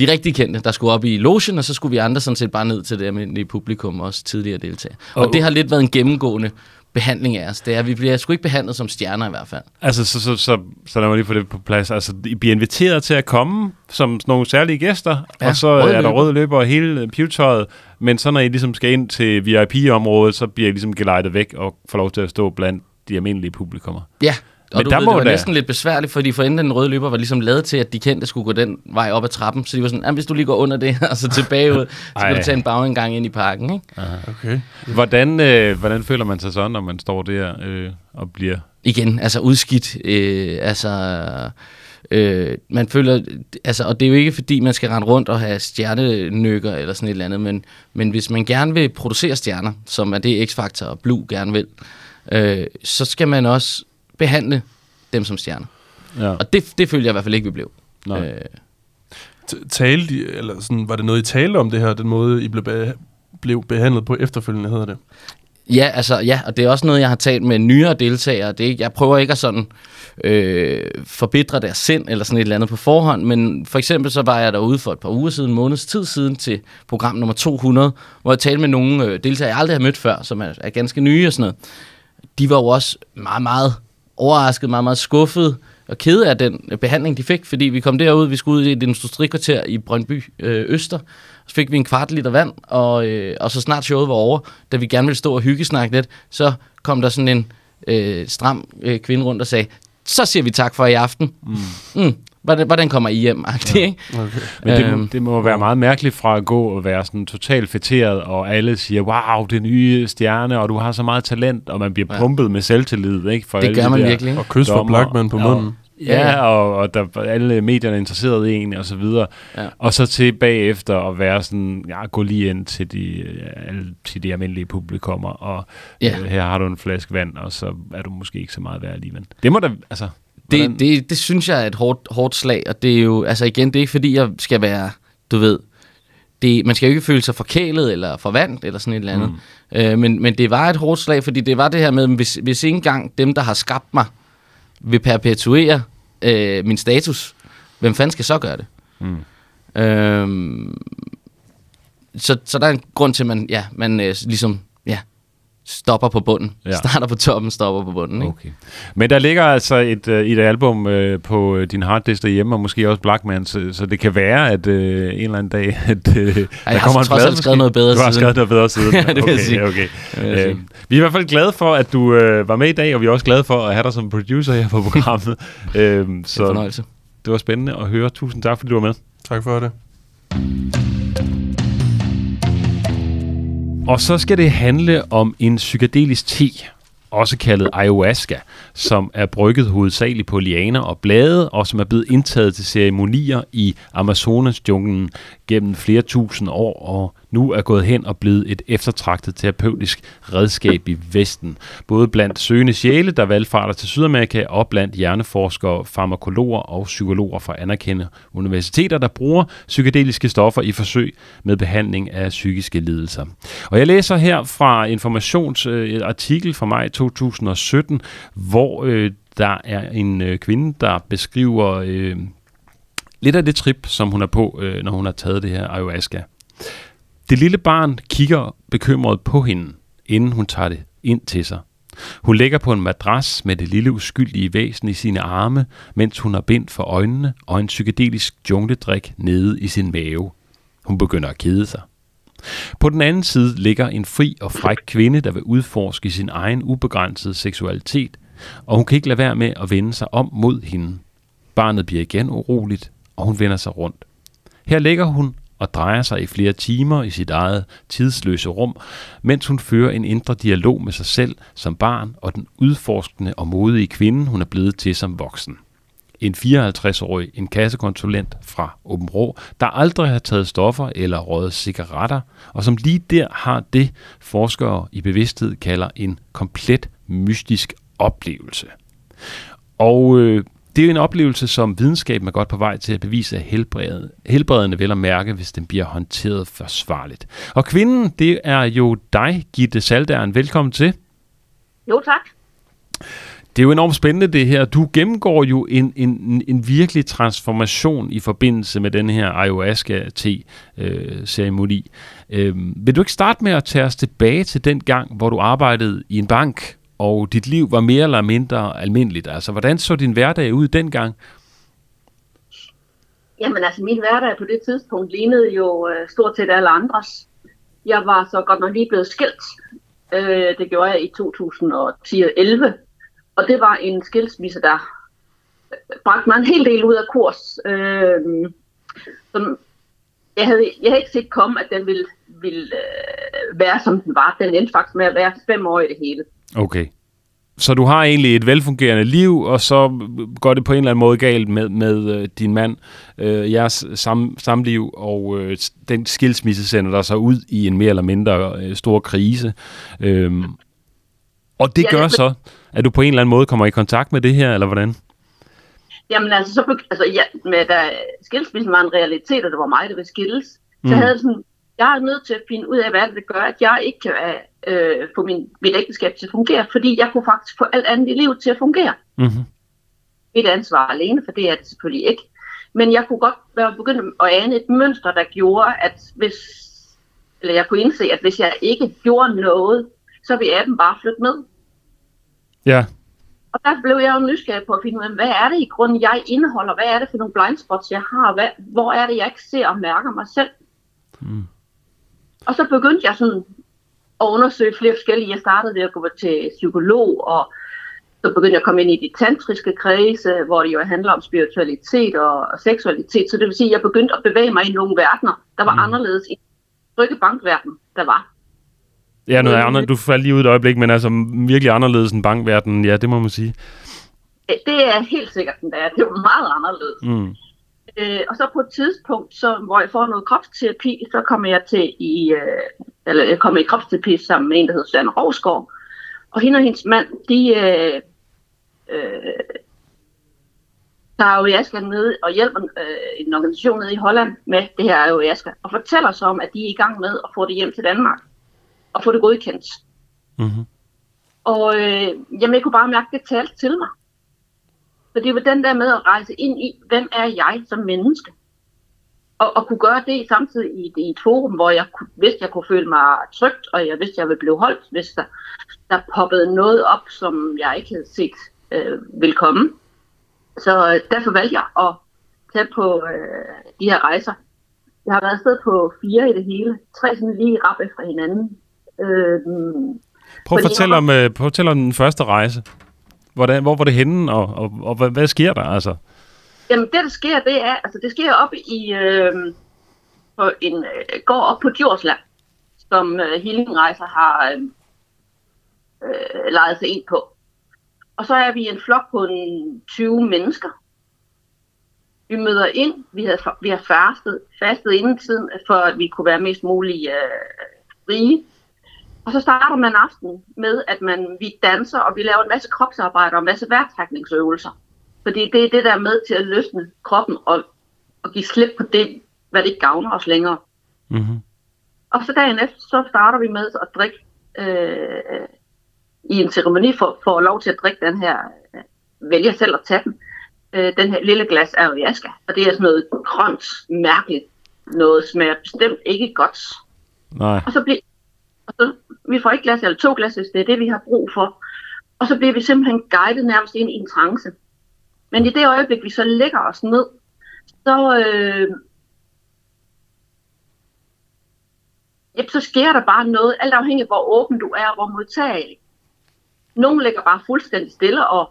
de rigtig kendte, der skulle op i logen, og så skulle vi andre sådan set bare ned til det almindelige publikum, også tidligere deltage. Og, og det har lidt været en gennemgående behandling af os. Det er, vi bliver sgu ikke behandlet som stjerner i hvert fald. Altså, så, så, så, så lad mig lige få det på plads. Altså, I bliver inviteret til at komme som nogle særlige gæster, ja, og så er der røde løber og hele pivetøjet, men så når I ligesom skal ind til VIP-området, så bliver I ligesom gelejtet væk og får lov til at stå blandt de almindelige publikummer. Ja, og Men du der ved, må det var da... næsten lidt besværligt, fordi for enden den røde løber var ligesom lavet til, at de kendte skulle gå den vej op ad trappen. Så de var sådan, hvis du lige går under det, og så tilbage ud, så kan du tage en bagindgang ind i parken. Ikke? Aha, okay. Hvordan, øh, hvordan føler man sig så, når man står der øh, og bliver... Igen, altså udskidt. Øh, altså... Øh, man føler, altså, og det er jo ikke fordi, man skal rende rundt og have stjernenykker eller sådan et eller andet, men, men hvis man gerne vil producere stjerner, som er det X-Factor og Blue gerne vil, øh, så skal man også behandle dem som stjerner. Ja. Og det, det følte jeg i hvert fald ikke, vi blev. Nej. Øh. Talte eller sådan, var det noget, I talte om det her, den måde, I blev, be- blev behandlet på efterfølgende, hedder det? Ja, altså, ja, og det er også noget, jeg har talt med nyere deltagere. Det er ikke, jeg prøver ikke at sådan øh, forbitre deres sind eller sådan et eller andet på forhånd, men for eksempel så var jeg derude for et par uger siden, en måneds tid siden, til program nummer 200, hvor jeg talte med nogle øh, deltagere, jeg aldrig har mødt før, som er, er ganske nye og sådan noget. De var jo også meget, meget overrasket, meget, meget skuffet og ked af den behandling, de fik, fordi vi kom derud, vi skulle ud i et industrikvarter i Brøndby øh, Øster, så fik vi en kvart liter vand, og, øh, og så snart showet var over, da vi gerne ville stå og hyggesnakke lidt, så kom der sådan en øh, stram øh, kvinde rundt og sagde, så siger vi tak for i aften. Mm. Mm. Hvordan, hvordan kommer I hjem? Ja. Ikke? Okay. Men det, øhm, det må være meget mærkeligt fra at gå og være sådan totalt fætteret, og alle siger, wow, det nye stjerne, og du har så meget talent, og man bliver ja. pumpet med selvtillid. Ikke? For det gør man virkelig. Og kys for Blackman på munden. Ja, ja, og, og der alle medierne er interesseret i en, og så videre. Ja. Og så til bagefter at være sådan, ja, gå lige ind til de, alle, til de almindelige publikummer, og ja. øh, her har du en flaske vand, og så er du måske ikke så meget værd alligevel. Det må da, altså, det, det, det synes jeg er et hårdt, hårdt slag, og det er jo, altså igen, det er ikke fordi, jeg skal være, du ved, det, man skal jo ikke føle sig forkælet eller forvandt eller sådan et eller andet. Mm. Øh, men, men det var et hårdt slag, fordi det var det her med, hvis, hvis ikke engang dem, der har skabt mig, vil perpetuere øh, min status, hvem fanden skal så gøre det? Mm. Øh, så, så der er en grund til, at man, ja, man øh, ligesom, ja, stopper på bunden. Ja. Starter på toppen, stopper på bunden. Ikke? Okay. Men der ligger altså et, uh, et album uh, på uh, din harddisk derhjemme, og måske også Blackman, så, så det kan være, at uh, en eller anden dag, at Ej, der kommer en plade. Jeg har skrevet noget bedre Du har skrevet noget bedre siden. ja, det okay, sige. okay. Uh, vi er i hvert fald glade for, at du uh, var med i dag, og vi er også glade for at have dig som producer her på programmet. uh, så fornøjelse. Det var spændende at høre. Tusind tak, fordi du var med. Tak for det. Og så skal det handle om en psykedelisk te, også kaldet ayahuasca, som er brygget hovedsageligt på lianer og blade, og som er blevet indtaget til ceremonier i Amazonas junglen gennem flere tusind år, og nu er gået hen og blevet et eftertragtet terapeutisk redskab i Vesten. Både blandt søgende sjæle, der valgfarter til Sydamerika, og blandt hjerneforskere, farmakologer og psykologer fra anerkendte universiteter, der bruger psykedeliske stoffer i forsøg med behandling af psykiske lidelser. Og jeg læser her fra informationsartikel øh, fra maj 2017, hvor øh, der er en øh, kvinde, der beskriver øh, lidt af det trip, som hun er på, øh, når hun har taget det her ayahuasca. Det lille barn kigger bekymret på hende, inden hun tager det ind til sig. Hun ligger på en madras med det lille uskyldige væsen i sine arme, mens hun har bind for øjnene og en psykedelisk jungledrik nede i sin mave. Hun begynder at kede sig. På den anden side ligger en fri og fræk kvinde, der vil udforske sin egen ubegrænsede seksualitet, og hun kan ikke lade være med at vende sig om mod hende. Barnet bliver igen uroligt, og hun vender sig rundt. Her ligger hun og drejer sig i flere timer i sit eget tidsløse rum, mens hun fører en indre dialog med sig selv som barn og den udforskende og modige kvinde, hun er blevet til som voksen. En 54-årig en kassekonsulent fra Åben Rå, der aldrig har taget stoffer eller røget cigaretter, og som lige der har det, forskere i bevidsthed kalder en komplet mystisk oplevelse. Og øh, det er jo en oplevelse, som videnskaben er godt på vej til at bevise er helbredende, helbredende vel at mærke, hvis den bliver håndteret forsvarligt. Og kvinden, det er jo dig, Gitte Saldern. Velkommen til. Jo, tak. Det er jo enormt spændende det her. Du gennemgår jo en, en, en virkelig transformation i forbindelse med den her ayahuasca-te-ceremoni. Øh, vil du ikke starte med at tage os tilbage til den gang, hvor du arbejdede i en bank, og dit liv var mere eller mindre almindeligt? Altså, hvordan så din hverdag ud dengang? Jamen altså, min hverdag på det tidspunkt lignede jo øh, stort set alle andres. Jeg var så godt nok lige blevet skilt. Øh, det gjorde jeg i 2010-11. Og det var en skilsmisse, der øh, bragte mig en hel del ud af kurs. Øh, som jeg, havde, jeg havde ikke set komme, at den ville, ville øh, være, som den var. Den endte faktisk med at være fem år i det hele. Okay. Så du har egentlig et velfungerende liv, og så går det på en eller anden måde galt med, med øh, din mand, øh, jeres sam, samliv, og øh, den skilsmisse sender dig så ud i en mere eller mindre øh, stor krise. Øhm, og det ja, gør så, at du på en eller anden måde kommer i kontakt med det her, eller hvordan? Jamen altså, så, altså ja, med, da skilsmissen var en realitet, og det var mig, der ville skilles, mm. så havde sådan, jeg er nødt til at finde ud af, hvad det gør, at jeg ikke kan øh, få min, mit ægteskab til at fungere, fordi jeg kunne faktisk få alt andet i livet til at fungere. Mm-hmm. Mit ansvar alene, for det er det selvfølgelig ikke. Men jeg kunne godt være begyndt at ane et mønster, der gjorde, at hvis, eller jeg kunne indse, at hvis jeg ikke gjorde noget, så ville aben bare flytte med. Ja. Og der blev jeg jo nysgerrig på at finde ud af, hvad er det i grunden, jeg indeholder? Hvad er det for nogle blindspots, jeg har? Hvad, hvor er det, jeg ikke ser og mærker mig selv? Mm. Og så begyndte jeg sådan at undersøge flere forskellige. Jeg startede ved at gå til psykolog, og så begyndte jeg at komme ind i de tantriske kredse, hvor det jo handler om spiritualitet og, og seksualitet. Så det vil sige, at jeg begyndte at bevæge mig i nogle verdener, der var mm. anderledes i trygge bankverden, der var. Ja, noget andet. Du faldt lige ud et øjeblik, men altså virkelig anderledes end bankverdenen, ja, det må man sige. Det er helt sikkert, den der. Det er meget anderledes. Mm. Øh, og så på et tidspunkt, så, hvor jeg får noget kropsterapi, så kommer jeg til i, øh, eller jeg kommer i kropsterapi sammen med en, der hedder Søren Rovsgaard. Og hende og hendes mand, de øh, øh, tager ayahuasca ned og hjælper øh, en organisation nede i Holland med det her ayahuasca, og fortæller så om, at de er i gang med at få det hjem til Danmark og få det godkendt. Mm-hmm. Og øh, jamen, jeg kunne bare mærke, at det talte til mig. Så det var den der med at rejse ind i, hvem er jeg som menneske? Og, og kunne gøre det samtidig i, i et forum, hvor jeg kunne, vidste, jeg kunne føle mig trygt, og jeg vidste, jeg ville blive holdt, hvis der, der poppede noget op, som jeg ikke havde set øh, ville komme. Så øh, derfor valgte jeg at tage på øh, de her rejser. Jeg har været afsted på fire i det hele. Tre sådan lige rap efter hinanden. Øh, Prøv at fortælle om, øh, fortælle om den første rejse. Hvordan, hvor var det henne, og, og, og hvad, hvad sker der? Altså? Jamen det, der sker, det er, altså det sker op i øh, på en øh, går op på Djursland, som øh, Healing-rejser har øh, øh, lejet sig ind på. Og så er vi en flok på en 20 mennesker. Vi møder ind, vi har, vi har fastet, fastet inden tiden, for at vi kunne være mest muligt øh, frie. Og så starter man aftenen med, at man, vi danser, og vi laver en masse kropsarbejde og en masse værtrækningsøvelser. Fordi det er det, der er med til at løsne kroppen og, og give slip på det, hvad det ikke gavner os længere. Mm-hmm. Og så dagen efter, så starter vi med at drikke øh, i en ceremoni for, for lov til at drikke den her, øh, vælge selv at tage den. Øh, den her lille glas ayahuasca, og det er sådan noget grønt, mærkeligt, noget smager bestemt ikke godt. Nej. Og så bliver, og så, vi får et glas eller to glas, hvis det er det, vi har brug for. Og så bliver vi simpelthen guidet nærmest ind i en trance. Men i det øjeblik, vi så lægger os ned, så, øh, ja, så sker der bare noget, alt afhængig af, hvor åben du er, og hvor modtagelig. Nogle ligger bare fuldstændig stille og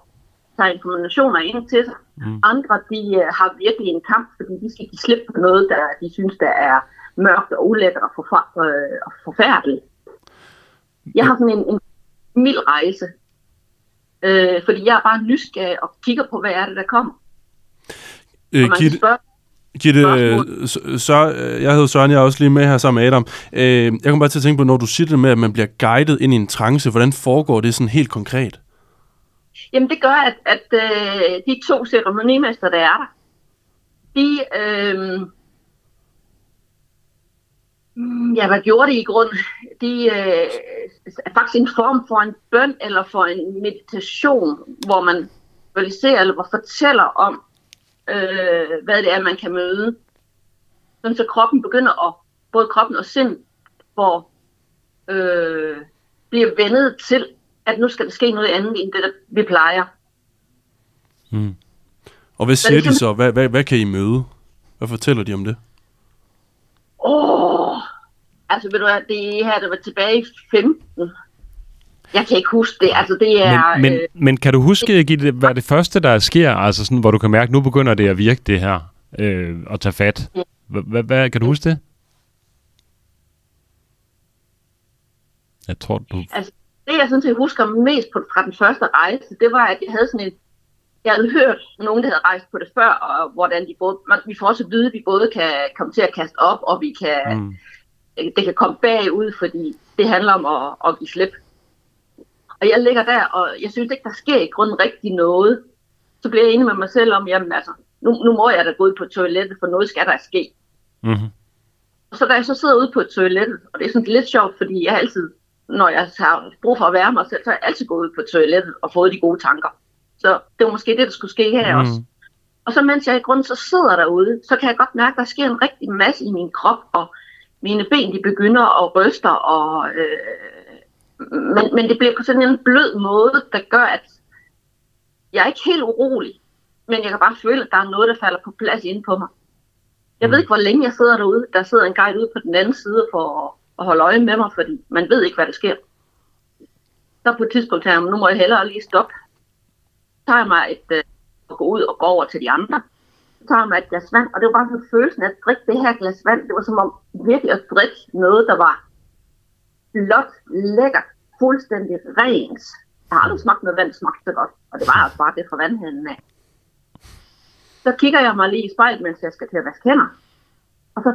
tager informationer ind til sig. Mm. Andre, de uh, har virkelig en kamp, fordi de skal give slip på noget, der de synes, der er mørkt og ulækkert og, øh, og forfærdeligt. Jeg har sådan en, en mild rejse, øh, fordi jeg er bare nysgerrig og kigger på, hvad er det, der kommer. Øh, Gitte, spørge, Gitte så, jeg hedder Søren, jeg er også lige med her sammen med Adam. Øh, jeg kommer bare til at tænke på, når du siger det med, at man bliver guidet ind i en trance, hvordan foregår det sådan helt konkret? Jamen det gør, at, at øh, de to ceremonimester, der er der, de, øh, ja, hvad gjorde de i grund? De øh, er faktisk en form for en bøn eller for en meditation, hvor man visualiserer eller fortæller om, øh, hvad det er, man kan møde. Sådan så kroppen begynder at, både kroppen og sind, hvor øh, bliver vendet til, at nu skal der ske noget andet end det, der vi plejer. Hmm. Og hvad siger de så? Hvad, hvad, hvad kan I møde? Hvad fortæller de om det? Åh, oh, altså ved du hvad, det her, der var tilbage i 15. Jeg kan ikke huske det. Altså, det er, men, men, øh, men kan du huske, Gitte, hvad det første, der sker, altså sådan, hvor du kan mærke, nu begynder det at virke det her, øh, at tage fat? Hvad kan du huske det? Jeg tror, du... Altså, det jeg sådan set husker mest på, fra den første rejse, det var, at jeg havde sådan et, jeg havde hørt nogen, der havde rejst på det før, og hvordan de både, man, vi får også at vide, at vi både kan komme til at kaste op, og vi kan, mm. Det kan komme bagud, fordi det handler om at, at give slip. Og jeg ligger der, og jeg synes ikke, der sker i grunden rigtig noget. Så bliver jeg enig med mig selv om, jamen altså, nu, nu må jeg da gå ud på toilettet, for noget skal der ske. Mm-hmm. Og så da jeg så sidder ude på toilettet, og det er sådan lidt sjovt, fordi jeg altid, når jeg har brug for at være mig selv, så er jeg altid gået ud på toilettet og fået de gode tanker. Så det var måske det, der skulle ske her mm. også. Og så mens jeg i grunden så sidder derude, så kan jeg godt mærke, at der sker en rigtig masse i min krop, og mine ben de begynder at ryste, og øh, men, men det bliver på sådan en blød måde, der gør, at jeg er ikke helt urolig, men jeg kan bare føle, at der er noget, der falder på plads inde på mig. Jeg mm. ved ikke, hvor længe jeg sidder derude. Der sidder en guide ude på den anden side for at holde øje med mig, fordi man ved ikke, hvad der sker. Så på et tidspunkt her, nu må jeg hellere lige stoppe. Så tager jeg mig et, øh, at gå ud og gå over til de andre. Tager mig et glas vand, og det var bare sådan følelsen af at drikke det her glas vand. Det var som om virkelig at drikke noget, der var blot, lækkert, fuldstændig rent. Jeg har aldrig smagt noget vand, smagt så godt. Og det var altså bare det fra vandhænden af. Så kigger jeg mig lige i spejlet, mens jeg skal til at vaske hænder. Og så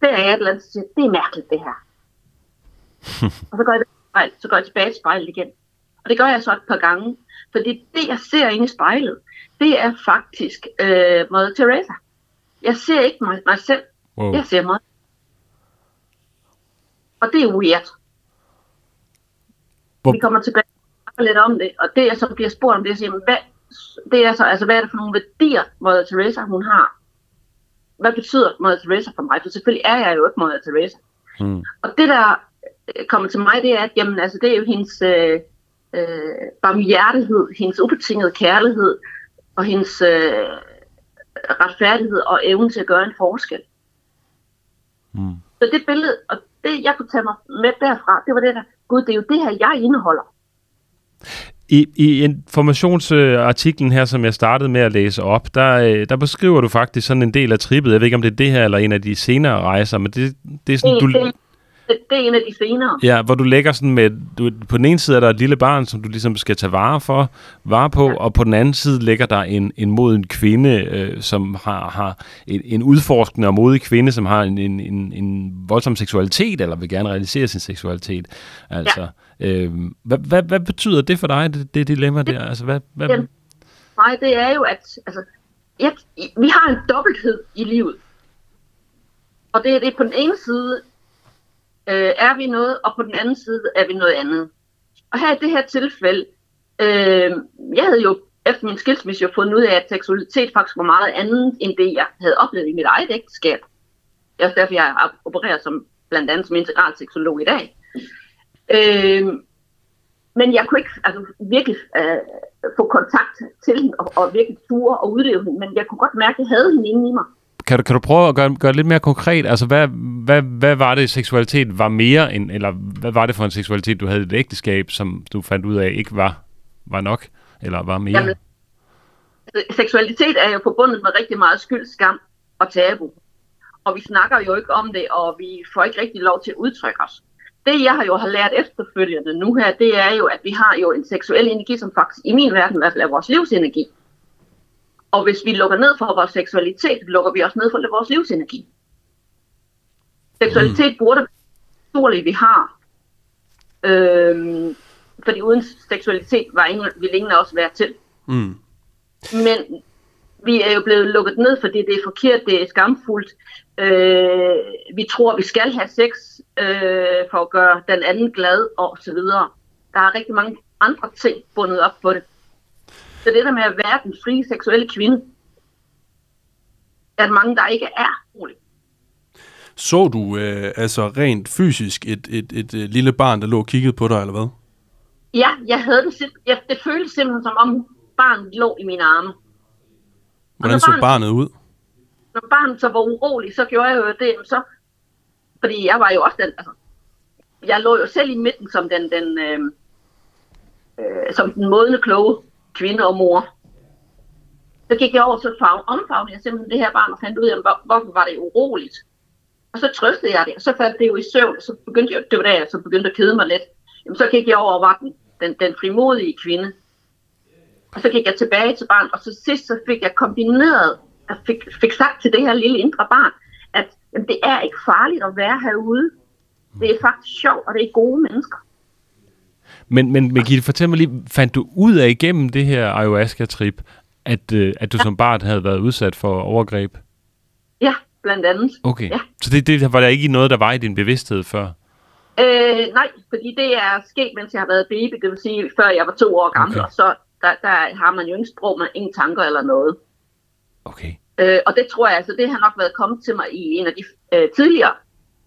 ser jeg et eller andet, og siger, det er mærkeligt det her. og så går jeg, spejl, så går jeg tilbage til spejlet igen. Og det gør jeg så et par gange. Fordi det, jeg ser inde i spejlet, det er faktisk øh, Mother Teresa. Jeg ser ikke mig, mig selv. Wow. Jeg ser mig. Og det er weird. Hvor... Vi kommer tilbage lidt om det, og det jeg så bliver spurgt om, det er, siger, hvad, det er så, altså, hvad er det for nogle værdier, Mother Teresa hun har? hvad betyder Mother Teresa for mig? For selvfølgelig er jeg jo ikke Mother Teresa. Mm. Og det, der øh, kommer til mig, det er, at jamen, altså, det er jo hendes øh, øh, barmhjertighed, hendes ubetingede kærlighed og hendes øh, retfærdighed og evne til at gøre en forskel. Mm. Så det billede, og det jeg kunne tage mig med derfra, det var det der, gud, det er jo det her, jeg indeholder. I, i informationsartiklen her, som jeg startede med at læse op, der, øh, der beskriver du faktisk sådan en del af trippet. Jeg ved ikke, om det er det her eller en af de senere rejser, men det, det er sådan, det, du... Det, det er en af de senere. Ja, hvor du lægger sådan med, du, på den ene side er der et lille barn, som du ligesom skal tage vare for, vare på, ja. og på den anden side ligger der en, en moden kvinde, øh, som har, har en, en udforskende og modig kvinde, som har en, en, en, en voldsom seksualitet, eller vil gerne realisere sin seksualitet. Altså, ja. øh, hvad, hvad, hvad betyder det for dig, det, det dilemma der? Altså, hvad, hvad... Jamen, nej, det er jo, at altså, jeg, vi har en dobbelthed i livet. Og det er det på den ene side, øh, er vi noget, og på den anden side er vi noget andet. Og her i det her tilfælde, øh, jeg havde jo efter min skilsmisse jo fundet ud af, at seksualitet faktisk var meget andet, end det jeg havde oplevet i mit eget ægteskab. Det er også derfor, jeg opererer som, blandt andet som integral seksolog i dag. Øh, men jeg kunne ikke altså, virkelig øh, få kontakt til hende og, og virkelig ture og udleve hende, men jeg kunne godt mærke, at jeg havde hende inde i mig. Kan du, kan du prøve at gøre, gøre det lidt mere konkret? Altså, hvad, hvad, hvad var det, seksualitet var mere end, eller hvad var det for en seksualitet, du havde i et ægteskab, som du fandt ud af ikke var, var nok, eller var mere? Jamen, altså, seksualitet er jo forbundet med rigtig meget skyld, skam og tabu. Og vi snakker jo ikke om det, og vi får ikke rigtig lov til at udtrykke os. Det, jeg har jo har lært efterfølgende nu her, det er jo, at vi har jo en seksuel energi, som faktisk i min verden i hvert fald er vores livsenergi. Og hvis vi lukker ned for vores seksualitet, lukker vi også ned for vores livsenergi. Seksualitet mm. burde være vi har. Øhm, fordi uden seksualitet var ingen, ville ingen af os være til. Mm. Men vi er jo blevet lukket ned, fordi det er forkert, det er skamfuldt. Øh, vi tror, vi skal have sex øh, for at gøre den anden glad og så videre. Der er rigtig mange andre ting bundet op på det. Så det der med at være den frie seksuelle kvinde, er mange, der ikke er roligt. Så du øh, altså rent fysisk et, et, et, et øh, lille barn, der lå og kiggede på dig, eller hvad? Ja, jeg havde det, jeg, det føltes simpelthen som om barnet lå i mine arme. Hvordan så barnet, barnet ud? Når barnet så var urolig, så gjorde jeg jo det, så, fordi jeg var jo også den, altså, jeg lå jo selv i midten som den, den øh, øh, som den modne kloge kvinde og mor. Så gik jeg over, så fag, omfavnede jeg simpelthen det her barn og fandt ud af, hvorfor var det uroligt. Og så trøstede jeg det, og så faldt det jo i søvn, og så begyndte jeg, det var da jeg så begyndte at kede mig lidt. Jamen, så gik jeg over og var den, den, den frimodige kvinde. Og så gik jeg tilbage til barn, og så sidst så fik jeg kombineret, jeg fik, fik sagt til det her lille indre barn, at jamen, det er ikke farligt at være herude. Det er faktisk sjovt, og det er gode mennesker. Men, men, men Gitte, fortæl mig lige, fandt du ud af igennem det her ayahuasca-trip, at, øh, at du ja. som barn havde været udsat for overgreb? Ja, blandt andet. Okay, ja. så det, det var der ikke noget, der var i din bevidsthed før? Øh, nej, fordi det er sket, mens jeg har været baby, det vil sige, før jeg var to år gammel, okay. og så der, der har man jo ingen sprog, med ingen tanker eller noget. Okay. Øh, og det tror jeg, altså det har nok været kommet til mig i en af de øh, tidligere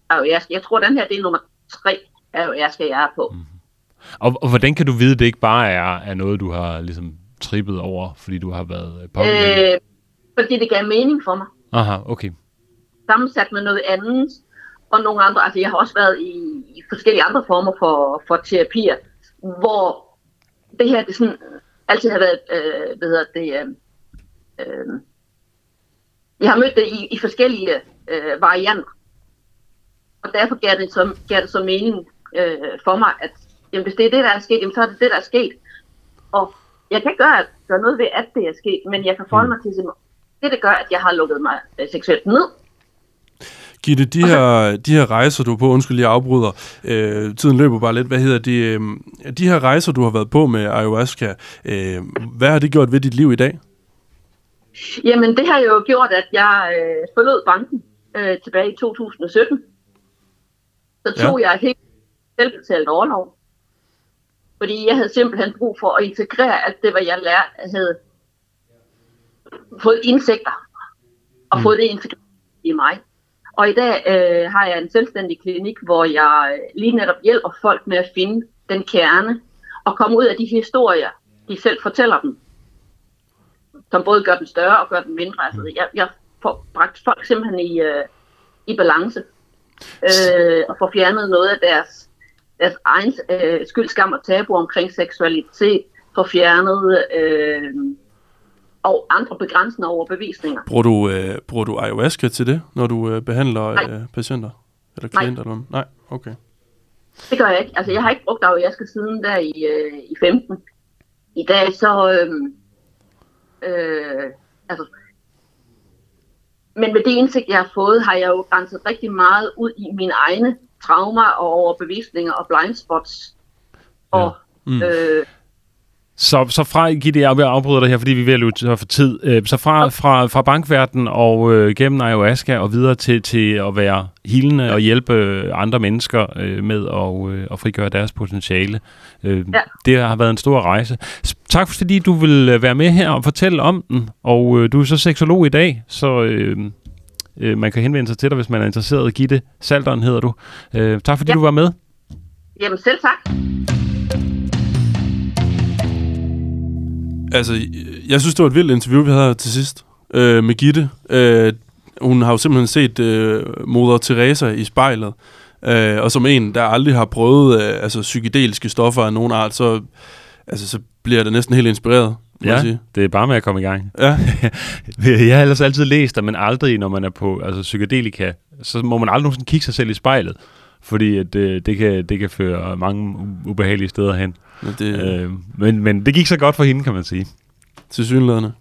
ayahuasca. Jeg tror, den her det er nummer tre ayahuasca, jeg er på. Mm. Og, og hvordan kan du vide, at det ikke bare er, er noget, du har ligesom trippet over, fordi du har været påvirket? Øh, fordi det gav mening for mig. Aha, okay. Sammensat med noget andet, og nogle andre, altså jeg har også været i, i forskellige andre former for, for terapier, hvor det her, det sådan, altid har været, øh, hvad hedder det, øh, øh, jeg har mødt det i, i forskellige øh, varianter. Og derfor gav det så, gav det så mening øh, for mig, at jamen, hvis det er det, der er sket, jamen, så er det det, der er sket. Og jeg kan ikke gøre, gøre noget ved, at det er sket, men jeg kan forholde mm. mig til det, der gør, at jeg har lukket mig øh, seksuelt ned. Gitte, de her, de her rejser, du er på, undskyld, jeg afbryder, øh, tiden løber bare lidt, hvad hedder de, øh, de her rejser, du har været på med ayahuasca, øh, hvad har det gjort ved dit liv i dag? Jamen, det har jo gjort, at jeg øh, forlod banken øh, tilbage i 2017. Så tog ja. jeg helt selvbetalt overlov. Fordi jeg havde simpelthen brug for at integrere alt det, hvad jeg lærte, havde fået indsigter og mm. fået det integreret i mig. Og i dag øh, har jeg en selvstændig klinik, hvor jeg øh, lige netop hjælper folk med at finde den kerne og komme ud af de historier, de selv fortæller dem. Som både gør den større og gør den mindre. Altså, jeg, jeg får bragt folk simpelthen i, øh, i balance øh, og får fjernet noget af deres, deres egen øh, skyldskam og tabu omkring seksualitet, får fjernet øh, og andre begrænsende overbevisninger. Bruger du, øh, bruger du ayahuasca til det, når du øh, behandler øh, patienter? Eller klienter? Nej. Eller Nej, okay. Det gør jeg ikke. Altså, jeg har ikke brugt ayahuasca siden der i, øh, i 15. I dag så... Øh, øh, altså, men med det indsigt, jeg har fået, har jeg jo grænset rigtig meget ud i mine egne traumer og overbevisninger og blindspots. Og, ja. mm. øh, så, så fra, Gitte, jeg vil afbryde dig her, fordi vi er ved at løbe for tid. Øh, så fra, fra, fra bankverdenen og øh, gennem ayahuasca og videre til, til at være hilende og hjælpe andre mennesker øh, med at, øh, at frigøre deres potentiale. Øh, ja. Det har været en stor rejse. Tak fordi du vil øh, være med her og fortælle om den. Og øh, du er så seksolog i dag, så øh, øh, man kan henvende sig til dig, hvis man er interesseret. Gitte Salderen hedder du. Øh, tak fordi ja. du var med. Jamen selv tak. Altså, jeg synes, det var et vildt interview, vi havde til sidst øh, med Gitte. Øh, hun har jo simpelthen set øh, moder Teresa i spejlet. Øh, og som en, der aldrig har prøvet øh, altså, psykedeliske stoffer af nogen art, så, altså, så bliver det næsten helt inspireret. Ja, sige. det er bare med at komme i gang. Ja. jeg har ellers altid læst det, men aldrig, når man er på altså, psykedelika, så må man aldrig nogensinde kigge sig selv i spejlet fordi at, øh, det, kan, det kan føre mange ubehagelige steder hen. Men det, øh, men, men det gik så godt for hende, kan man sige. Til synlæderne.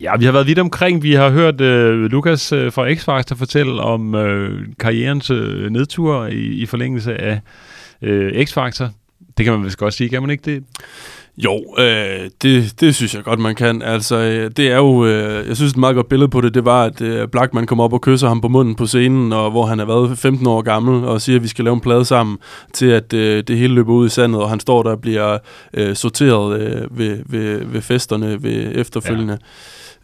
Ja, vi har været vidt omkring. Vi har hørt øh, Lukas øh, fra X-Factor fortælle om øh, karrierens øh, nedtur i, i forlængelse af øh, X-Factor. Det kan man vist godt sige, kan man ikke det? Jo, øh, det, det synes jeg godt, man kan. Altså, øh, det er jo, øh, jeg synes et meget godt billede på det, det var, at øh, Blackman kommer op og kysser ham på munden på scenen, og hvor han har været 15 år gammel, og siger, at vi skal lave en plade sammen, til at øh, det hele løber ud i sandet, og han står der og bliver øh, sorteret øh, ved, ved, ved festerne ved efterfølgende. Ja.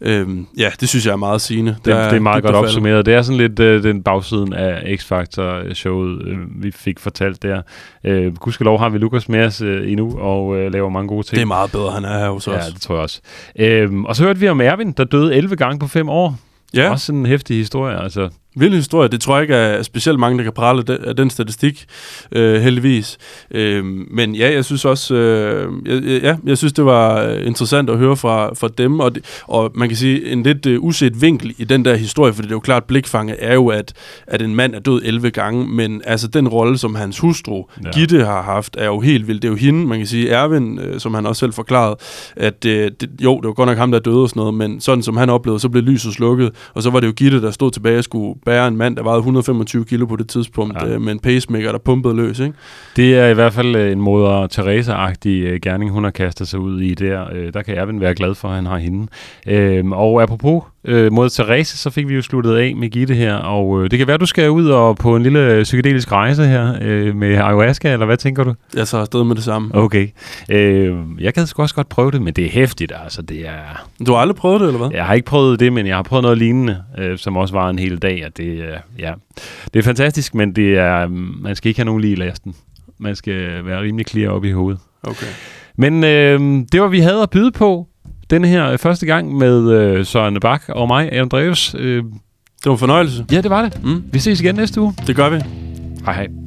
Øhm, ja, det synes jeg er meget sigende. Det, det er meget godt opsummeret. Det er sådan lidt øh, den bagsiden af X-Factor-showet, øh, vi fik fortalt der. Øh, gudskelov har vi Lukas med os øh, endnu, og øh, laver mange gode ting. Det er meget bedre, han er her hos os. Ja, det tror jeg også. Øh, og så hørte vi om Erwin, der døde 11 gange på 5 år. Ja. Også en hæftig historie, altså. Vild historie. Det tror jeg ikke er specielt mange, der kan prale af den statistik, øh, heldigvis. Øh, men ja, jeg synes også, øh, ja, jeg synes, det var interessant at høre fra, fra dem. Og, det, og man kan sige, en lidt uh, uset vinkel i den der historie, for det er jo klart, blikfanget er jo, at, at en mand er død 11 gange, men altså den rolle, som hans hustru, ja. Gitte, har haft, er jo helt vild. Det er jo hende, man kan sige, Erwin, øh, som han også selv forklarede, at øh, det, jo, det var godt nok ham, der døde og sådan noget, men sådan som han oplevede, så blev lyset slukket, og så var det jo Gitte, der stod tilbage og skulle bære en mand, der vejede 125 kilo på det tidspunkt, ja. øh, med en pacemaker, der pumpede løs. Ikke? Det er i hvert fald øh, en moder Teresa-agtig øh, gerning, hun har kastet sig ud i der. Øh, der kan Erwin være glad for, at han har hende. Øh, og apropos øh, mod Therese, så fik vi jo sluttet af med Gitte her, og øh, det kan være, du skal ud og på en lille psykedelisk rejse her øh, med ayahuasca, eller hvad tænker du? Jeg tager afsted med det samme. Okay. Øh, jeg kan også godt prøve det, men det er hæftigt, altså. Det er... Du har aldrig prøvet det, eller hvad? Jeg har ikke prøvet det, men jeg har prøvet noget lignende, øh, som også var en hel dag, og det, øh, ja. det er fantastisk, men det er, man skal ikke have nogen lige i lasten. Man skal være rimelig clear op i hovedet. Okay. Men øh, det var, vi havde at byde på denne her første gang med øh, Søren Bak og mig, Adam Dreves. Øh, det var en fornøjelse. Ja, det var det. Mm. Vi ses igen næste uge. Det gør vi. Hej hej.